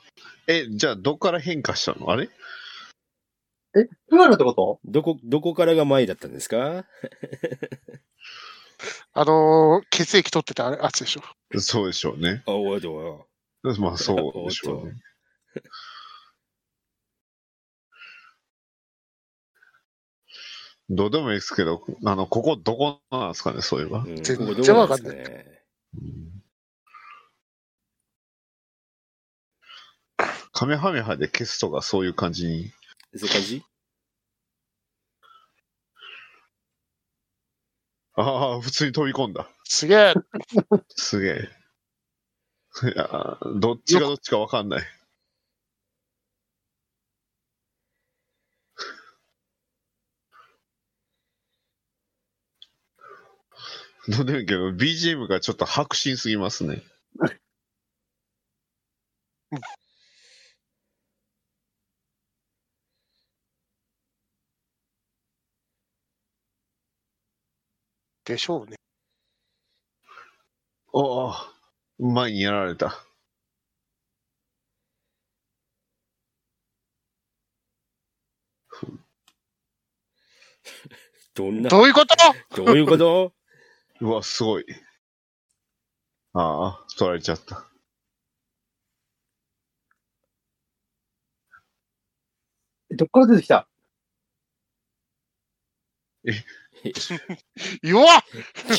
え、じゃあ、どっから変化したの？あれ？え、プールってこと？どこ、どこからが前だったんですか？あのー血液取ってたあれやつでしょ。そうでしょうね。あ、おいおいまあ、そうでしょうね。どうでもいいですけど、あの、ここどこなんですかね、そういえば。うん全然わかんないカメハメハで消すとかそういう感じに。そういう感じ？ああ、普通に飛び込んだ。すげえ。すげえ。いや、どっちがどっちかわかんない。どうでもいいけど、BGM がちょっと迫真すぎますね。でしょうね。おお、前にやられた。どんな、どういうこと？どういうこと？うわ、すごい。ああ、取られちゃった。えどっから出てきた？弱っ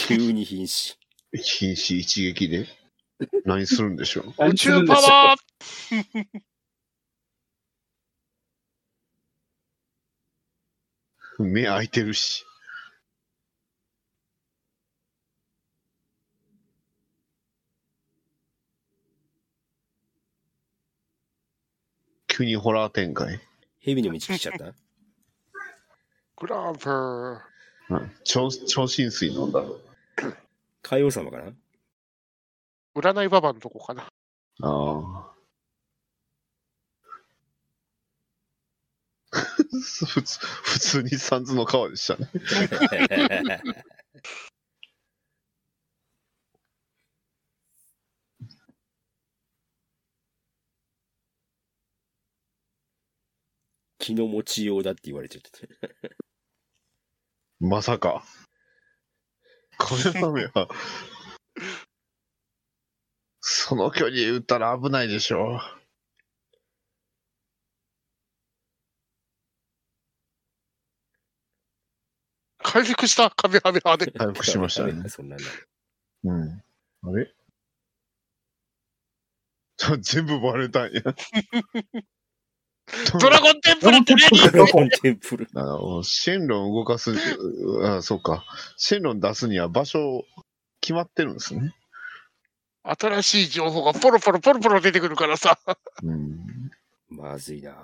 急に瀕死。瀕死一撃で？何するんでしょう？宇宙パワー 目開いてるし。急にホラー展開？蛇の道来ちゃった？グランプー。うん超、超浸水飲んだ。海王様かな？占いババのとこかな。ああ。普通、普通にサンズの川でしたね。気の持ちようだって言われちゃった。まさか。これダメは。そ その距離で撃ったら危ないでしょ回復したカメハメハで。回復しましたね。そんな。うん。あれ？全部バレたんや。ドラゴンテンプルって何ドラゴンテンプル。あの、線路を動かす、うあ、そうか。線路出すには場所決まってるんですね。新しい情報がポロポロポロポロ出てくるからさ。うん。まずいな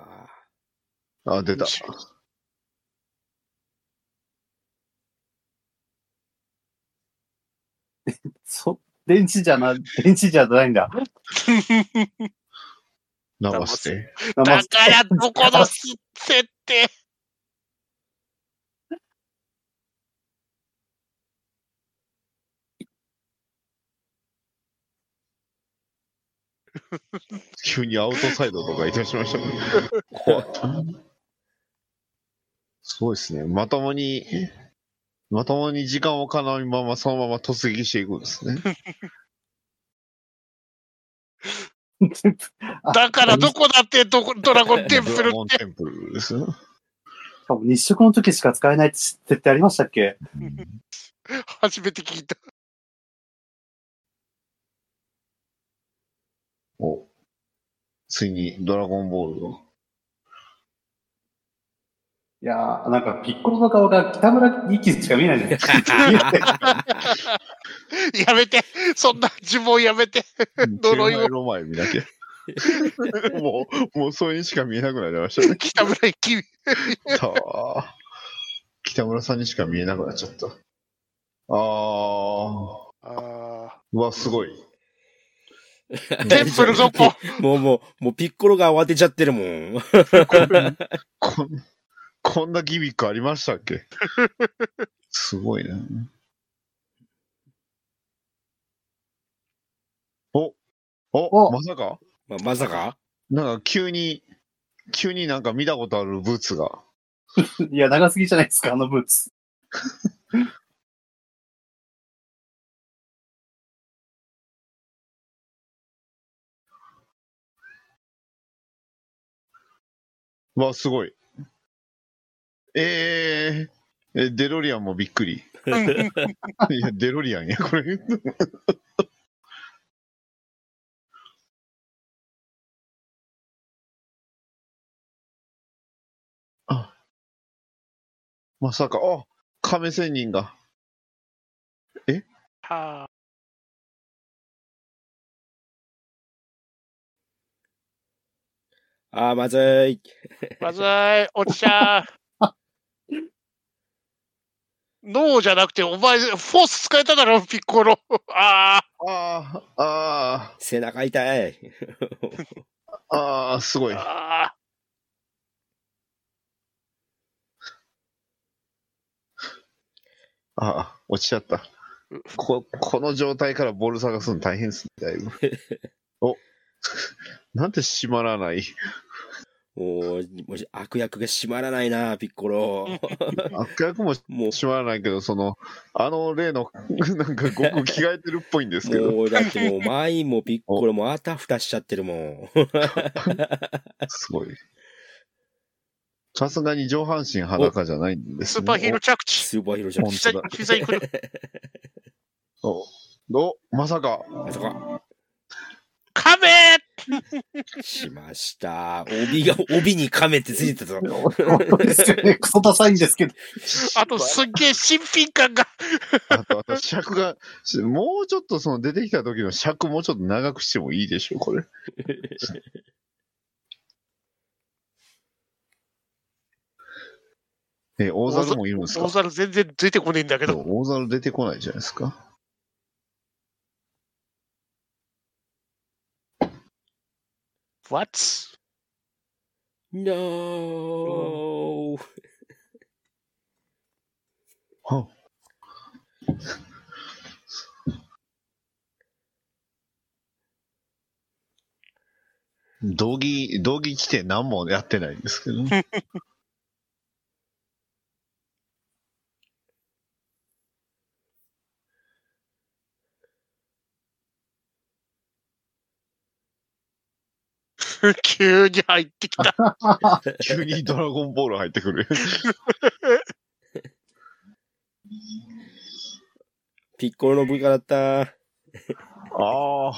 あ、出た。そ、電池じゃな、電池じゃないんだ。流して。だからどこの設定急にアウトサイドとかいたしましたね。怖っすごいですね。まともに、まともに時間をかなうまま、そのまま突撃していくんですね。だからどこだってどこドラゴンテンプルって。ゴンテンプルですよ。しかも日食の時しか使えないって設定ありましたっけ？初めて聞いた。おついにドラゴンボールを。いやー、なんかピッコロの顔が北村一輝しか見えないんです やめて。そんな呪文やめて。呪いをロマエ見だけ。もう、もうそれにしか見えなくなりましたね。北村一輝。たわ北村さんにしか見えなくなっちゃった。あー。あうわ、すごい。ーテンプルどこもうもう、もうピッコロが慌てちゃってるもん。こん、こんなギミックありましたっけ？すごいね。おおおまさか？ままさか？なんか急に、急になんか見たことあるブーツが。いや、長すぎじゃないですか、あのブーツ。わ、すごい。えー、え、デロリアンもびっくり。いや、デロリアンや、これ。まさか、あ、亀仙人が。はあー、まずい。あ。まずい。落ちちゃう。ノーじゃなくて、お前、フォース使えただろ、ピッコロ。ああ。ああ、あ背中痛い。あ、ああ、すごい。ああ。ああ、落ちちゃった。こ、この状態からボール探すの大変ですね、だいぶ。お、なんで閉まらない？もう、もし悪役が閉まらないな、ピッコロ。悪役ももう、閉まらないけど、その、あの例の、なんか、ごく着替えてるっぽいんですけど、もう、だってもう、マインもピッコロもあたふたしちゃってるもん。すごい。さすがに上半身裸じゃないんですね。スーパーヒーロー着地。スーパーヒーローじゃん本。膝膝に来る。お、お、まさか。まさか、カメしました。帯が、帯に亀ってついてたぞ。本当ですよね。クソダサいんですけど。あと、すっげえ新品感が。あと、あと尺が、もうちょっとその出てきた時の尺もうちょっと長くしてもいいでしょ、これ。え、大猿もいるんですか？大猿全然出てこねえんだけど。大猿出てこないじゃないですか。What? No! は道着、道着着て何もやってないんですけど。急に入ってきた。急にドラゴンボール入ってくる。ピッコロの部下だった。ああ。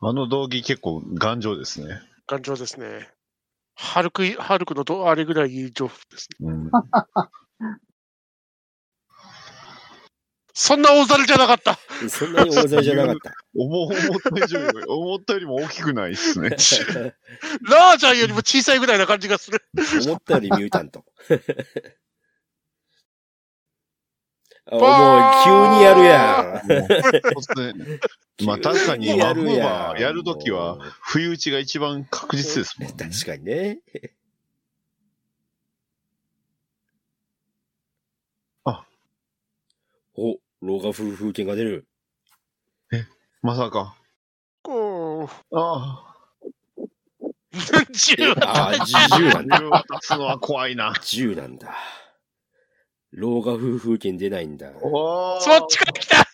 あの道着結構頑丈ですね。頑丈ですね。ハルクい、ハルクのどあれぐらい丈夫ですね。うん、そんな大猿じゃなかった。そんなに大勢じゃなかった。思思った以上に思ったよりも大きくないですね。ラージャンよりも小さいぐらいな感じがする。思ったよりミュータント。あもう急にやるやん。まあ確かにーバーやるときは、不意打ちが一番確実ですもんね。確かにね。あ。お、老化風風景が出る。まさか。こあう。10ああ、10あ。なんだ。銃渡すのは怖いな。10なんだ。老化風風景出ないんだ。おーそっちから来た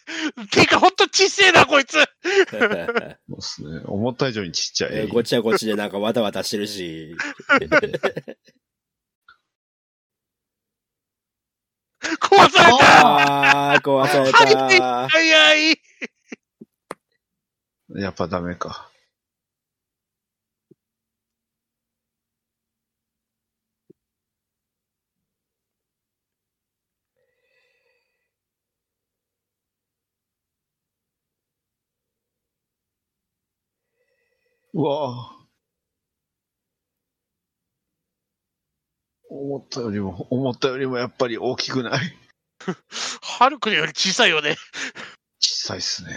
てか、ほんと小せえな、こいつ そうですね。思った以上にちっちゃい。えーこっちはこっちでなんかわたわたしてるし。壊されたああ、壊された。早いやっぱダメか。うわぁ。思ったよりも、思ったよりもやっぱり大きくない？ハルクより小さいよね。小さいっすね。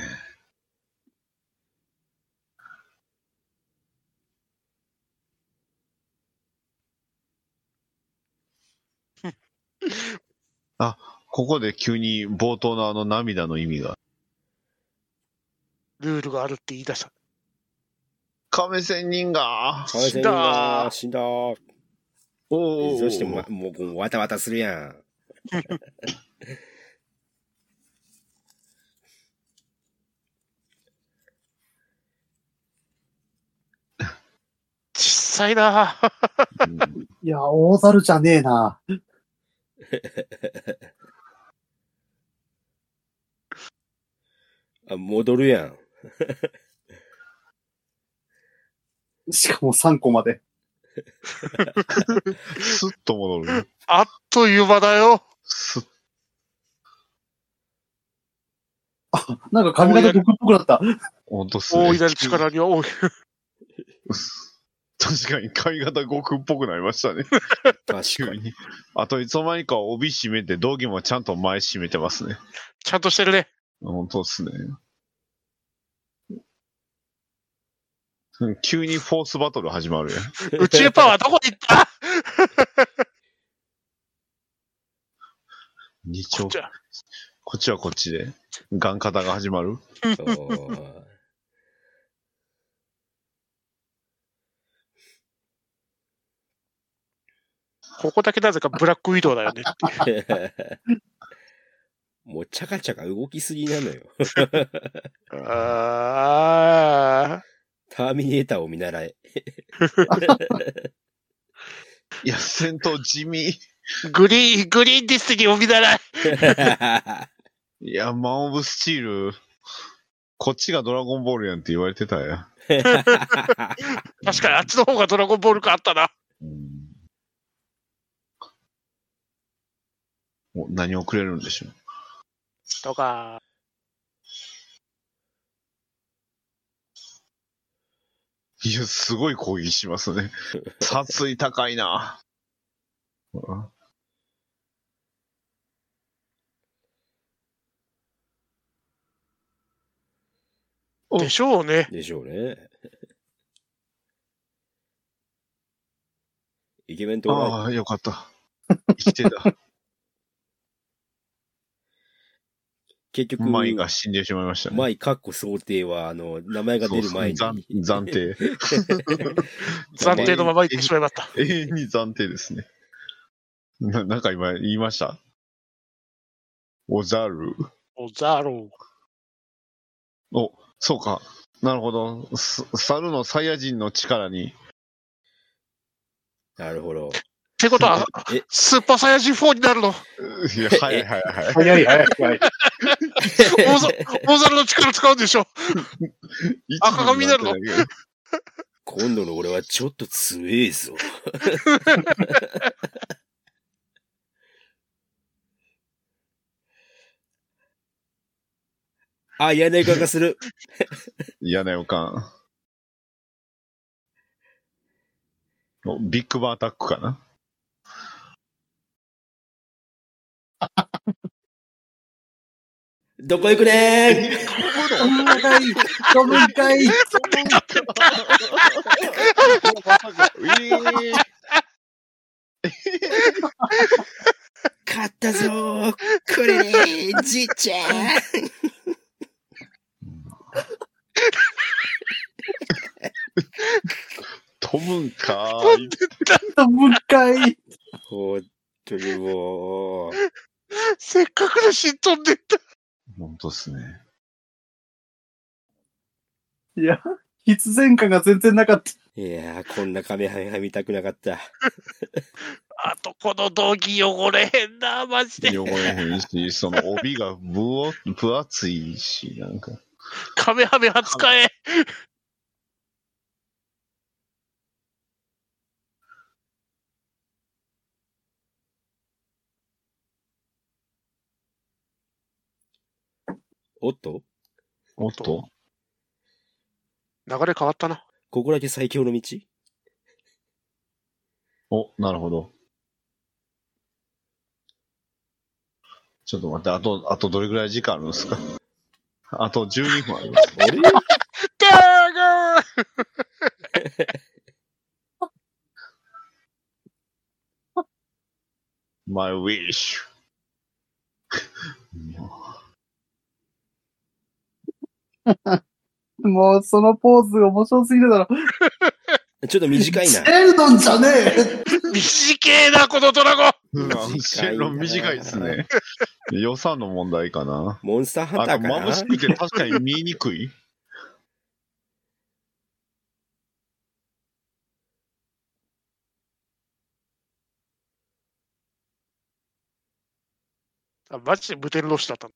あ、ここで急に冒頭のあの涙の意味が。ルールがあるって言い出した。亀仙人が。亀仙人が死んだ。おお。そしても、もう、わたわたするやん。小さいなうんいや、大猿じゃねえな。あ、戻るやん。しかも3個まで。スッと戻るね。あっという間だよ。スッなんか髪型毒っぽくなった。本当っすね。大いなる力には多い。確かに髪型悟空っぽくなりましたね。確かに。あといつの間にか帯締めて、道着もちゃんと前締めてますね。ちゃんとしてるね。本当っすね。う ん急にフォースバトル始まるやん。宇宙パワーどこに行った？二丁こっち、はこっちはこっちで、ガン型が始まる。ここだけなぜかブラックウィドウだよね。もう、チャカチャカ動きすぎなのよ。あターミネーターを見習え。いや、戦闘地味。ーグリーン、グリーンディスティニーを見習い。いや、マン・オブ・スチール、こっちがドラゴンボールやんって言われてたや。確かにあっちの方がドラゴンボールかあったな。うんお何をくれるんでしょう。とか、いや、すごい攻撃しますね。殺意高いな。でしょうね。でしょうね。イケメンとああ、よかった。生きてた。結局、マイが死んでしまいましたね。マイ、カッコ想定は、あの、名前が出る前に。そうそう暫暫定。暫定のまま行ってしまいました。永遠に暫定ですね。ななんか今言いました？おざる。おざる。お、そうか。なるほど。す猿のサイヤ人の力に。なるほど。ってことは、え、スーパーサイヤ人4になるの？いや、はいはいはい。早い早い早い。大ざ大猿の力使うんでしょ。赤髪になるの今度の俺はちょっと強えぞ。あ、嫌な予感がする。嫌な予感。おビッグバンアタックかなどこ行くね飛ぶんかい飛ぶんかいえー勝ったぞーこれじいちゃん飛ぶんか飛い。飛ぶんかいほんとにもう。せっかくのし飛んでった。本当っすね。いや、必然感が全然なかった。いやー、こんなカメハメハ見たくなかった。あと、この道着汚れへんな、マジで。汚れへんし、その帯が分お分厚いし、なんか。カメハメハ使え。おっと？おっと？流れ変わったな。ここだけ最強の道？お、なるほど。ちょっと待って、あと、あとどれぐらい時間あるんですか？あと12分あります。あれガーガー My wish. もうそのポーズ面白すぎるだろ。ちょっと短いな。シェルドンじゃねえ短えな、このドラゴン。シェロン短いですね。予算の問題かな。モンスターハンあと、ターかな眩しくて確かに見えにくい。あマジで無天ロシだった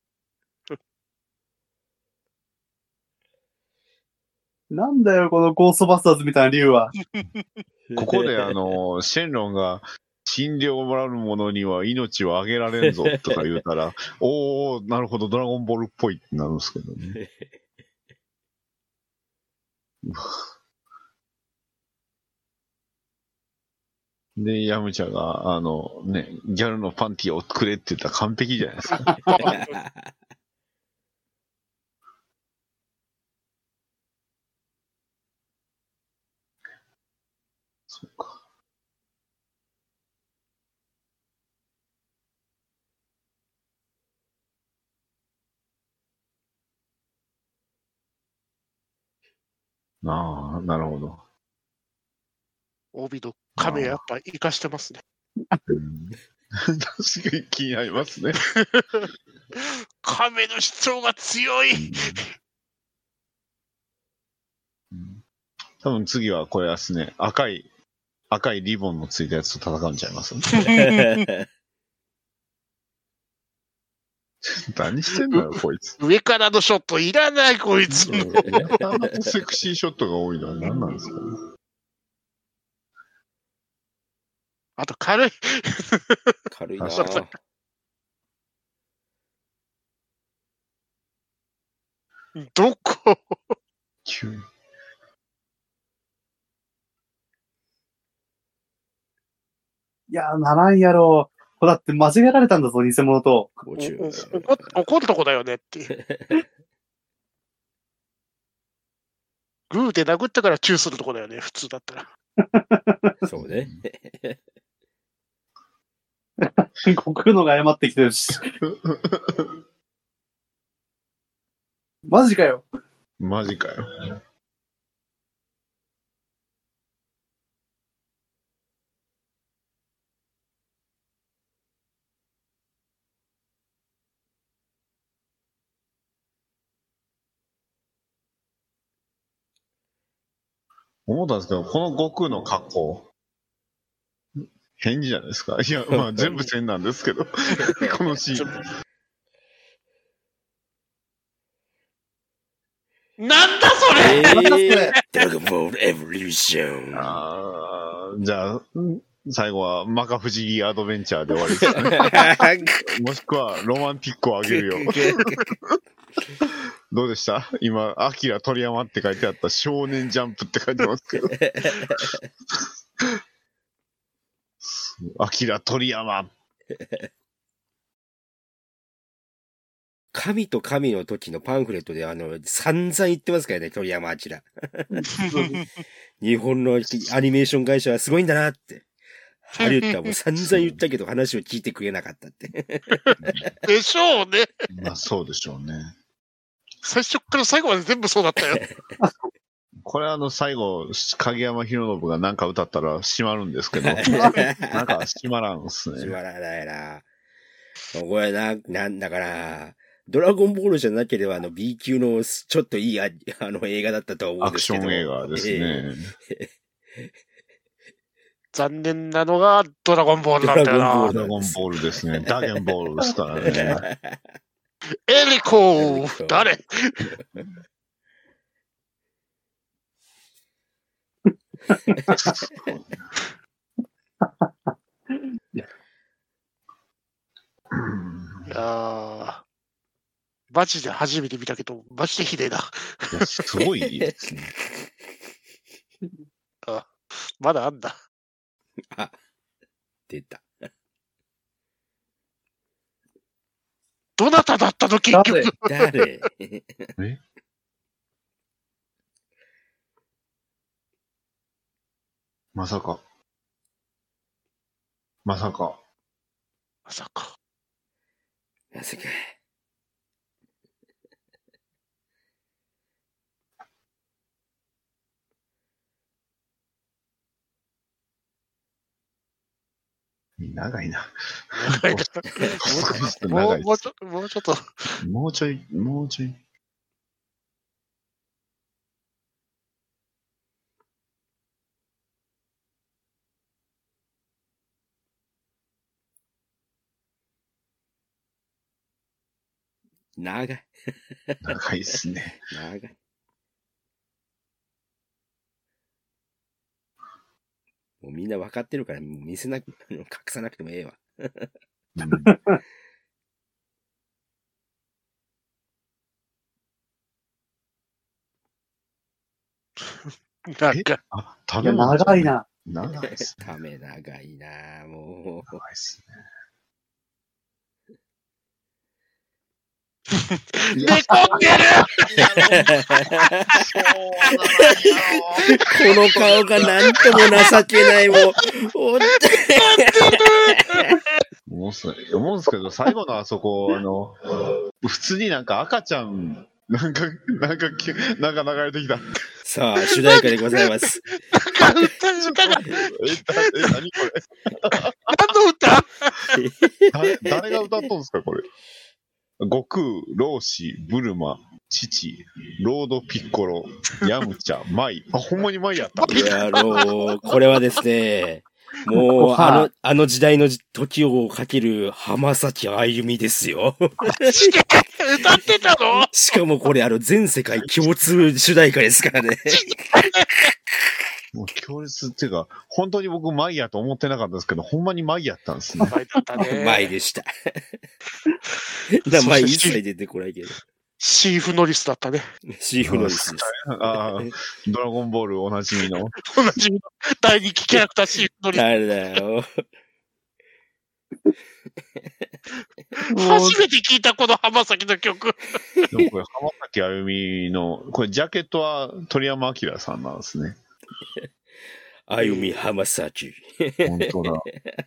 なんだよ、このゴーストバスターズみたいな理由は。ここで、あの、シェンロンが、診療をもらう者には命をあげられんぞ とか言うたら、おー、なるほど、ドラゴンボールっぽいってなるんですけどね。で、ヤムチャが、あの、ね、ギャルのパンティをくれって言ったら完璧じゃないですか。そうか。ああ、なるほど。帯の亀やっぱ活かしてますね。うん確かに気になりますね。亀の主張が強い。うん多分次はこれですね、赤い、赤いリボンのついたやつと戦うんちゃいます？何してんのよ、こいつ。上からのショットいらない、こいつ。やたらとセクシーショットが多いのは何なんですかね？あと軽い。軽いなどこ？急に。いや、ならんやろ。これだって間違えられたんだぞ、偽物と。怒っ怒るとこだよねっていう。グーで殴ったからチューするとこだよね、普通だったら。そうね。悟空のが謝ってきてるし。マジかよ。マジかよ。思ったんですけど、この悟空の格好、変じゃないですか？いや、まあ 全部変なんですけど、このシーン。なんだそれえドラゴンボールエボリューション。あーじゃあ、最後はマカフジギアドベンチャーで終わりですね。もしくはロマンティックをあげるよ。どうでした？今、アキラ鳥山って書いてあった少年ジャンプって書いてますけど。アキラ鳥山。神と神の時のパンフレットであの、散々言ってますからね、鳥山明。日本のアニメーション会社はすごいんだなって。ハリウッドはもう散々言ったけど話を聞いてくれなかったって。でしょうね。まあそうでしょうね。最初から最後まで全部そうだったよ。これあの最後、影山博信がなんか歌ったら閉まるんですけど、なんか閉まらんっすしね。まらないな。これな、なんだかな。ドラゴンボールじゃなければあの B 級のちょっといいああの映画だったと思うんアクですけど。ション映画ですえね。残念なのがドラゴンボールなんだよドラゴンボーなド。ラゴンボールですね。ダゲンボールですからね。エリコ誰？いやーマジで初めて見たけど、マジでひでえな。すごいですね。まだあんだ。出た。どなただったの結局。誰？誰まさか。まさか。まさか。まさか。長いな。長いなもう長いもうちょもうちょっと。もうちょい、もうちょい。長い。長いっすね。長い。もうみんな分かってるから、見せなく、隠さなくてもええわ。なんか、長い。な。長いっすね。ため長いなも長いっすね。寝込んでるう。この顔がなんとも情けない、もう。おっ思うんす思うんですけど、最後のあそこ、あの、普通になんか赤ちゃん、なんか、なんかき、なんか流れてきた。さあ、主題歌でございます。なんか歌、歌が、え、何これ？何の歌誰、誰が歌っとんですか、これ？悟空、老子、ブルマ、父、ロードピッコロ、ヤムチャ、マイ。あ、ほんまにマイやった。いや、あのこれはですね、もう、あの、あの時代の時をかける浜崎あゆみですよ。歌ってたの？しかもこれ、あの、全世界共通主題歌ですからね。もう強烈っていうか、本当に僕マイやと思ってなかったんですけど、ほんまにマイやったんですね。前だったね。前でした。名前一切出てこないけど。シーフノリスだったね。シーフノリスです。ああ、ドラゴンボールおなじみの。同じみの大人気キャラクターシーフノリス。誰だよ。初めて聞いたこの浜崎の曲。でもこれ浜崎あゆみの、これジャケットは鳥山明さんなんですね。あゆみ浜崎。本当だ。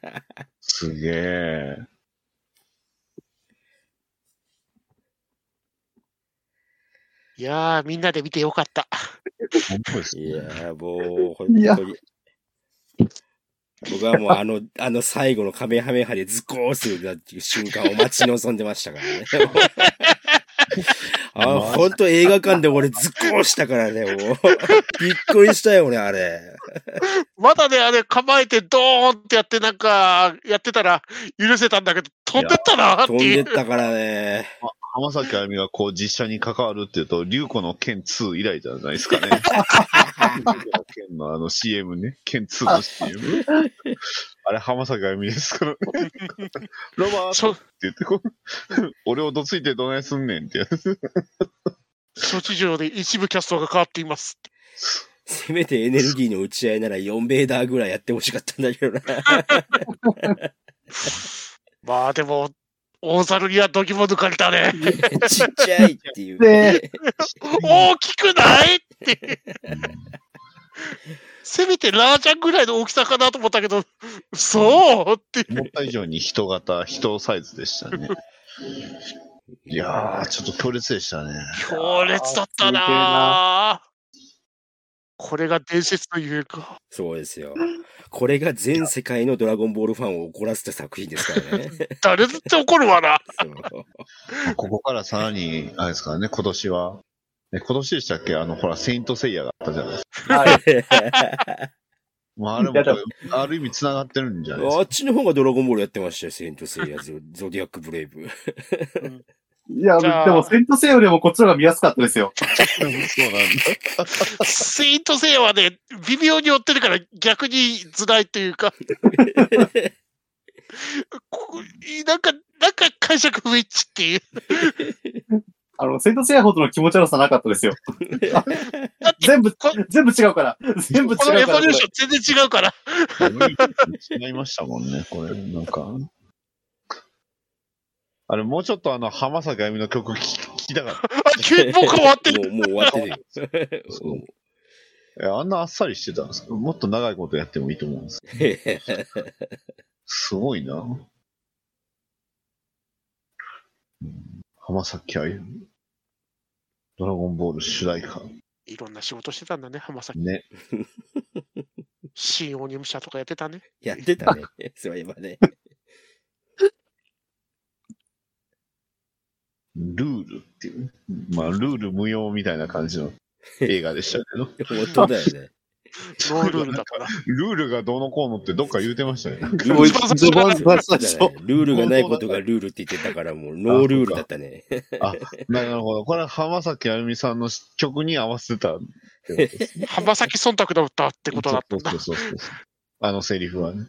すげえ。いやー、みんなで見てよかった。いやー、もう、本当に。僕はもうあの、あの最後のカメハメハでズコーするなっていう瞬間を待ち望んでましたからね。あ、ほんと映画館で俺ずっこしたからね、もう。びっくりしたよ、俺、あれ。まだね、あれ構えてドーンってやってなんか、やってたら許せたんだけど、飛んでったなって飛ん。でったからね。浜崎あゆみがこう実写に関わるっていうと、竜子の剣2以来じゃないですかね。竜子の剣のあの CM ね。剣2の CM。あれ浜崎あゆみですからね。ロバートって言ってこう、俺をどついてどないすんねんってやつ。諸事情で一部キャストが変わっています。せめてエネルギーの打ち合いなら4ベーダーぐらいやってほしかったんだけどな。まあでも、大猿にはどぎも抜かれたね。ちっちゃいっていう。で、大きくないって。せめてラージャンぐらいの大きさかなと思ったけど、そうって。思った以上に人型、人サイズでしたね。いやー、ちょっと強烈でしたね。強烈だったなぁこれが伝説というか。そうですよ。これが全世界のドラゴンボールファンを怒らせた作品ですからね。誰だって怒るわな。そうここからさらに、あれですからね、今年は。え今年でしたっけ？あの、ほら、セイントセイヤがあったじゃないですか。はい。まあ、あれもある意味繋がってるんじゃないですか。あっちの方がドラゴンボールやってましたよ、セイントセイヤゾゾディアックブレイブ。いや、でも、セントセイよりもこっちの方が見やすかったですよ。そうなんだ。セイントセイヤはね、微妙に寄ってるから逆に辛いというか。こなんか、なんか解釈不一致っていう。あの、セントセイヤほどの気持ち悪さなかったですよ。全部、全部違うから。全部違うこのエから。ボリューション全然違うから。違いましたもんね、これ。なんか。あれ、もうちょっとあの、浜崎あゆみの曲聴き聞きたかった。あ、急にもう変わってる。もう、もう終わってるよ。そうえあんなあっさりしてたんですか？もっと長いことやってもいいと思うんです。すごいな。うん浜崎あゆみ。ドラゴンボール主題歌。いろんな仕事してたんだね、浜崎。ね。新オニム社とかやってたね。やってたね。そういえばね。ルールっていうね。まあ、ルール無用みたいな感じの映画でしたけど。本当だよね。ノールールだから。ルールがどうのこうのってどっか言うてましたね。なんかもう 一番最初序盤最初だね ルールがないことがルールって言ってたから、もうノールールだったね。なるほど。これは浜崎あゆみさんの曲に合わせてたね。浜崎忖度の歌ってことだったんだそう。そうそうそう。あのセリフはね。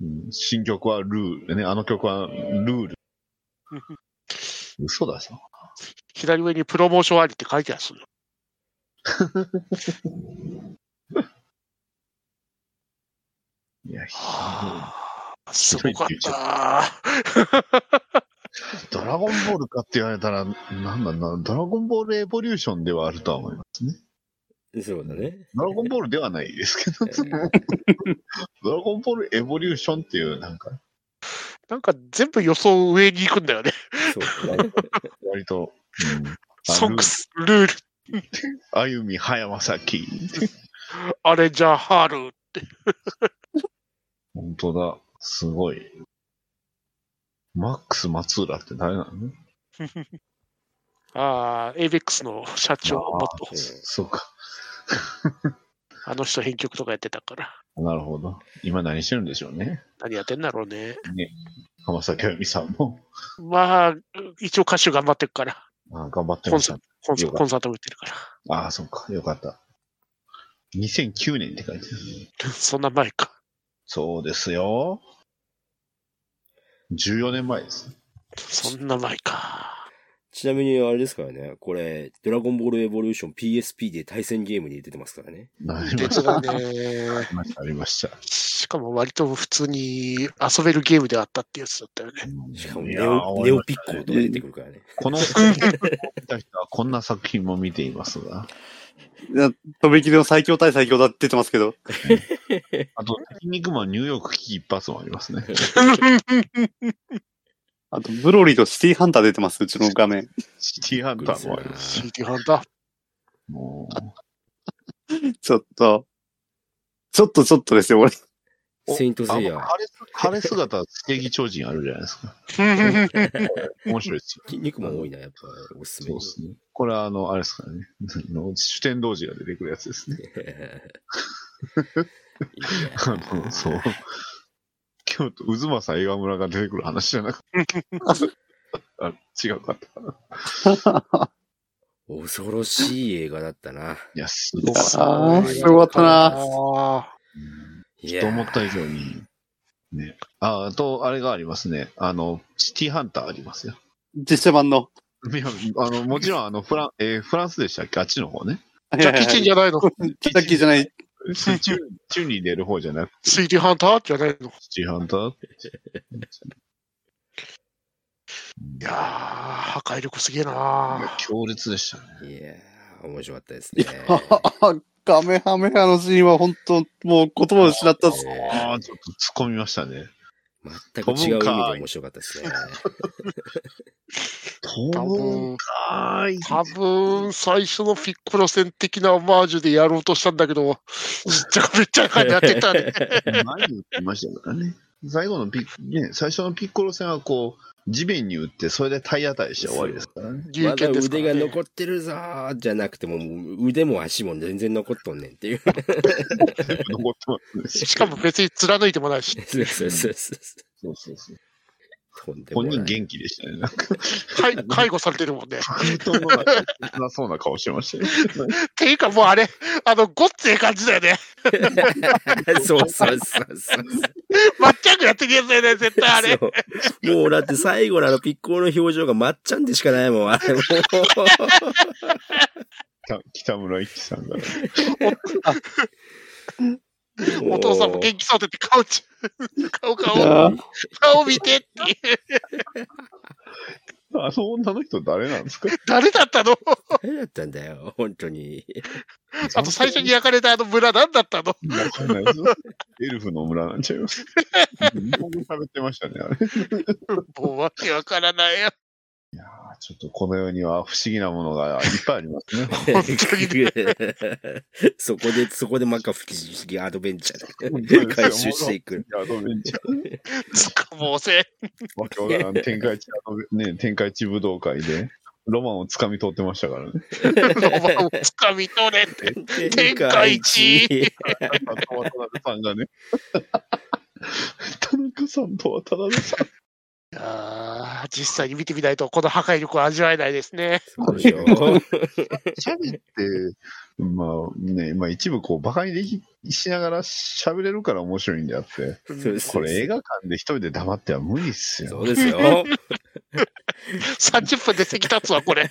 うん、新曲はルールね。あの曲はルール。嘘ださ。左上にプロモーションありって書いてあるの。いや、はあすごかった。ドラゴンボールかって言われたら、なんだな、ドラゴンボールエボリューションではあるとは思いますね。そうだね。ドラゴンボールではないですけど、ドラゴンボールエボリューションっていう、なんか、なんか全部予想上に行くんだよね。そうだね。割と、うん、あ ソックス、ルール、あゆみ、葉山崎。アレンジャー、ハール。本当だ。すごい。マックス松浦って誰なの？ああ、エイベックスの社長、もっと。そうか。あの人編曲とかやってたから。なるほど。今何してるんでしょうね？何やってんだろうね。ね。浜崎あゆみさんも。まあ、一応歌手頑張ってるから。あ頑張ってコンサました。コンサートも売ってるから。ああ、そうか。よかった。2009年って書いてある。そんな前か。そうですよ。14年前です。そんな前か。ちなみにあれですからね、これ、ドラゴンボールエボリューション PSP で対戦ゲームに出てますからね。なりまし別だた。ね。ありました。しかも割と普通に遊べるゲームであったってやつだったよね。しかもネいやーオネオピッコとか出てくるからね。この作品を見た人はこんな作品も見ていますが。いやとびきりの最強対最強だって言ってますけど。あと、筋肉マンニューヨーク危機一発もありますね。あと、ブロリーとシティハンター出てます、うちの画面。シティハンターもあります。CD ハンター。もちょっと、ちょっとちょっとですよ、俺。おセイントセイヤあの晴れ姿、正義超人あるじゃないですか。面白いですよ。筋肉も多いな、やっぱ、おすすめに。そうですね。これは、あの、あれですからね。あの主天童子が出てくるやつですね。あの、そう。京都、渦政映画村が出てくる話じゃなくて。あ違うかった。恐ろしい映画だったな。いや、すごかっあた。あ、すごかったな。と思った以上に。ね。あ、あと、あれがありますね。あの、シティハンターありますよ。実写版の。いや、あの、もちろん、あの、フラン、えーフランスでしたっけ？あっちの方ね。あ。ジャッキーチェンじゃないの？ジャッキーじゃない。チュチュチュに出る方じゃなくて、スイーティーハンター？じゃないの？シティハンター？いやー、破壊力すげえな強烈でしたね。いやー、面白かったですいねや。カメハメハのシーンは本当、もう言葉を失ったっす。えああ、ちょっと突っ込みましたね。全く違う意味で面白かったですね。飛ぶんかーい。多分、最初のピッコロ戦的なオマージュでやろうとしたんだけど、めっちゃめっちゃやってたね。前に打ってましたからね。最後のピッ、ね、最初のピッコロ戦はこう、地面に打って、それで体当たりして終わりですからね。有まだ。腕が残ってるぞーじゃなくても、腕も足も全然残っとんねんっていう。しかも別に貫いてもないし、そうそうそうそう。そうそうそう。本人元気でしたね。なんか、介介護されてるもんね。人のななそうな顔してましたね。っていうかもうあれ、あの、ごっつええ感じだよね。そうそうそうそう。まっちゃんくやってるやつだよね、絶対あれ。そうもうだって最後のあのピッコロの表情がまっちゃんでしかないもん、あれも北村一輝さんが。お父さんも元気そうでって顔ち、顔い顔、顔見てって。あの女の人誰なんですか？誰だったの？誰だったんだよ、本当に。あと最初に焼かれたあの村何だったの？エルフの村なんちゃいます？日本語喋ってましたね、あれ。もうわけわからないよ。いやーちょっとこの世には不思議なものがいっぱいありますね。そこで、そこでマカ不思議アドベンチャーで回収していく。アドベンチャー。つかもうせ。わけわからん天下一アドベね、天下一武道会で、ロマンをつかみ取ってましたからね。ロマンをつかみ取れって。天下一渡辺さんがね。田中さんと渡辺さん。いやー実際に見てみないと、この破壊力を味わえないですね。そうでしょ。喋って、まあね、まあ一部こう、馬鹿にできしながら喋れるから面白いんであって、そうですこれ映画館で一人で黙っては無理っすよ。そうですよ。30分で席立つわ、これ。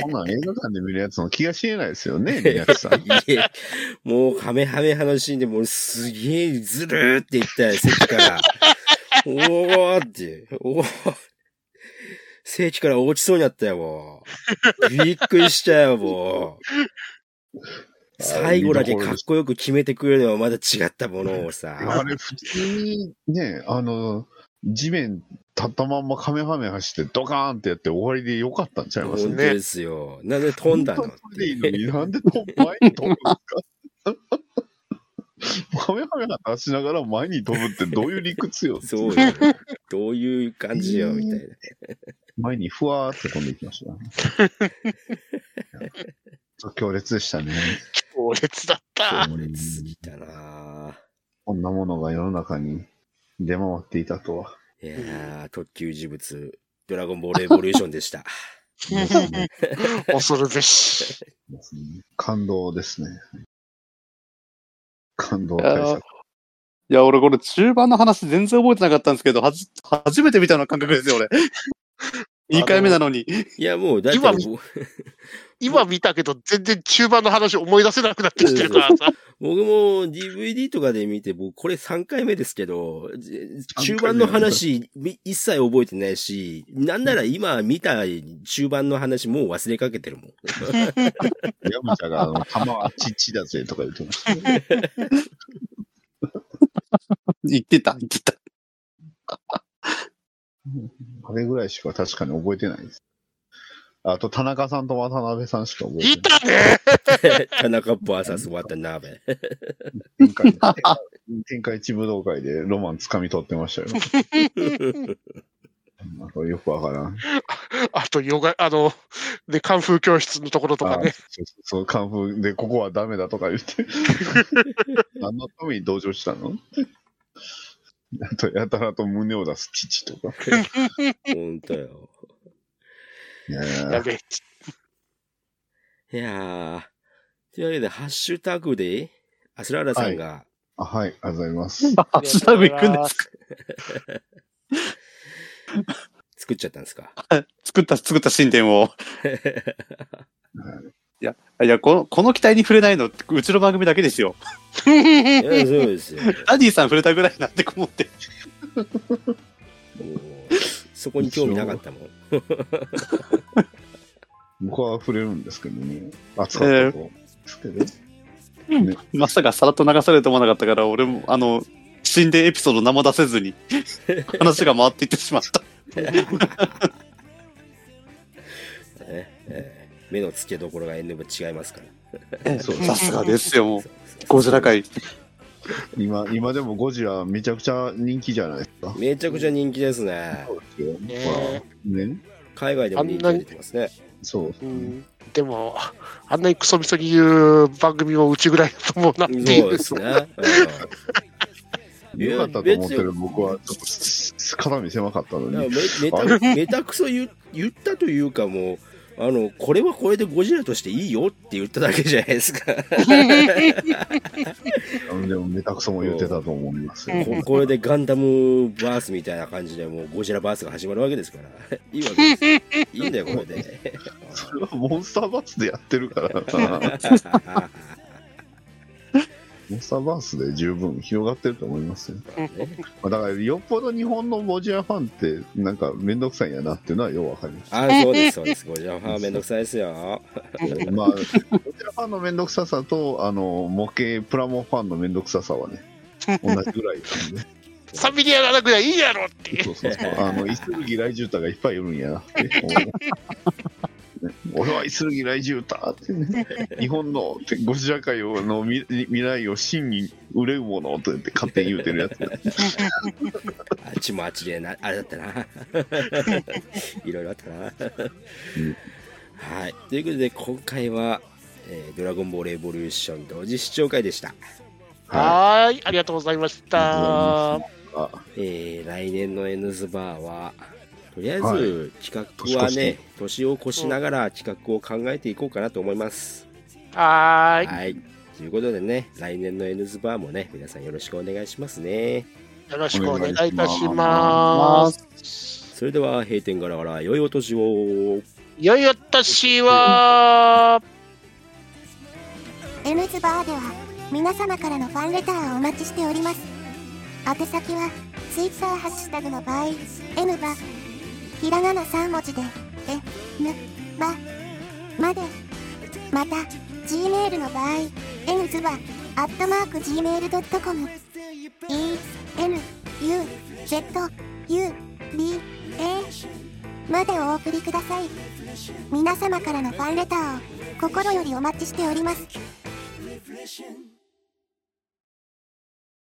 こんなん映画館で見るやつの気が知れないですよね、宮地さん。いえ、もう、ハメハメ派のシーンでもうすげえずるーって言ったよ、席から。おーって、おー。席から落ちそうになったよ、もう。びっくりしたよ、もう。最後だけかっこよく決めてくれるのはまだ違ったものをさ。あれ、普通にね、あの、地面立ったまんまカメハメ走ってドカーンってやって終わりでよかったんちゃいます本当ですよ。なんで飛んだのなんでと前に飛ぶんですか？カメハメが出しながら前に飛ぶってどういう理屈よ。そうよ。どういう感じよ、みたいな。前にふわーって飛んでいきました、ね。強烈でしたね。強烈だった。強烈すぎたなこんなものが世の中に出回っていたとは。いやー、特級事物、ドラゴンボールエボリューションでした。恐るべし。感動ですね。感動いやー対策。いや、俺これ中盤の話全然覚えてなかったんですけど、はじ、初めて見たような感覚ですよ、俺。2回目なのに。いや、もう、だって今僕、今見たけど、全然中盤の話思い出せなくなってきてるからさ。僕も DVD とかで見て、僕、これ3回目ですけど、ぜ中盤の話、み一切覚えてないし、なんなら今見た中盤の話もう忘れかけてるもん。ヤムチャが、あの、玉はちっちだぜとか言ってましたね。言ってた、言ってた。あれぐらいしか確かに覚えてないです。あと、田中さんと渡辺さんしか覚えいてない。たね 田中バーサス渡辺。前回天下一武道会でロマン掴み取ってましたよ。なんかよくわからん。あと、ヨガ、あの、で、カンフー教室のところとかあね。そうそうそう、カンフーで、ここはダメだとか言って。何のために同情したの？あと、やたらと胸を出す父とか。本当よ。いやべえ。いやー。というわけで、ハッシュタグで、アスラーダさんが、あはい、ありがとうございます。ハッシュタグ行くんですか？作っちゃったんですか？作った、作った神殿を。いや、いやこの、この期待に触れないのって、うちの番組だけですよ。いや、そうですよ。ダディさん触れたぐらいなんて思って。そこに興味なかったもん。僕は触れるんですけどね。熱かったと思うんですけど。まさかさらっと流されると思わなかったから、俺も、あの、神殿エピソード生出せずに、話が回っていってしまった。ねえー目の付けどころが NV 違いますから。さすがですよ、もうゴジラ界。今、今でもゴジラめちゃくちゃ人気じゃないですか。めちゃくちゃ人気ですね。そうですよ。ねほらね。海外でも人気が出てますね。そう。うんでも、あんなにクソみそに言う番組もうちぐらいだと思うなっていそうう。ですね。うんよかったと思ってる僕は、ちょっとす肩身狭かったのいやに。めめためたくそ言言ったというかもうあのこれはこれでゴジラとしていいよって言っただけじゃないですか。あ のでも、めたくそも言ってたと思いますよ。こ これでガンダムバースみたいな感じでもうゴジラバースが始まるわけですから。いいわけですいいんだよこれで。それはモンスターバースでやってるから、モンスターバースで十分広がってると思いますよ。まあだから、よっぽど日本のゴジラファンって、なんか、めんどくさいんやなっていうのはようわかります。あそうですそうですゴジラファンめんどくさいですよ まあ、ゴジラファンのめんどくささと、あの、模型プラモファンのめんどくささはね、同じぐらいなんで。3ミリやらなくらいいいやろっていう。そうそうそう。あの、イスルギライジュータがいっぱいいるんやなって思う。ね俺はイスルギライジュータってね、日本のゴジラ界をの未未来を真に憂うものと言って勝手に言うてるやつ。あっちもあっちでなあれだったな。いろいろあったな、はい。ということで今回は、えードラゴンボールエボリューション」同時視聴会でした。はーい、ありがとうございました。あえー来年の N ズバーはとりあえはず企画はね、年年を越しながら企画を考えていこうかなと思います。はーい、はい。ということでね、来年の N ズバーもね、皆さんよろしくお願いしますね。よろしくお願いいたします。それでは閉店ガラガラ、良いお年を。よいお年は。N ズバーでは皆様からのファンレターをお待ちしております宛先は Twitter ハッシュタグの場合 N バひらがな3文字で N バまで。また Gmail の場合 N ズバアットマーク Gmail.com E N U Z U B A までお送りください。皆様からのファンレターを心よりお待ちしております。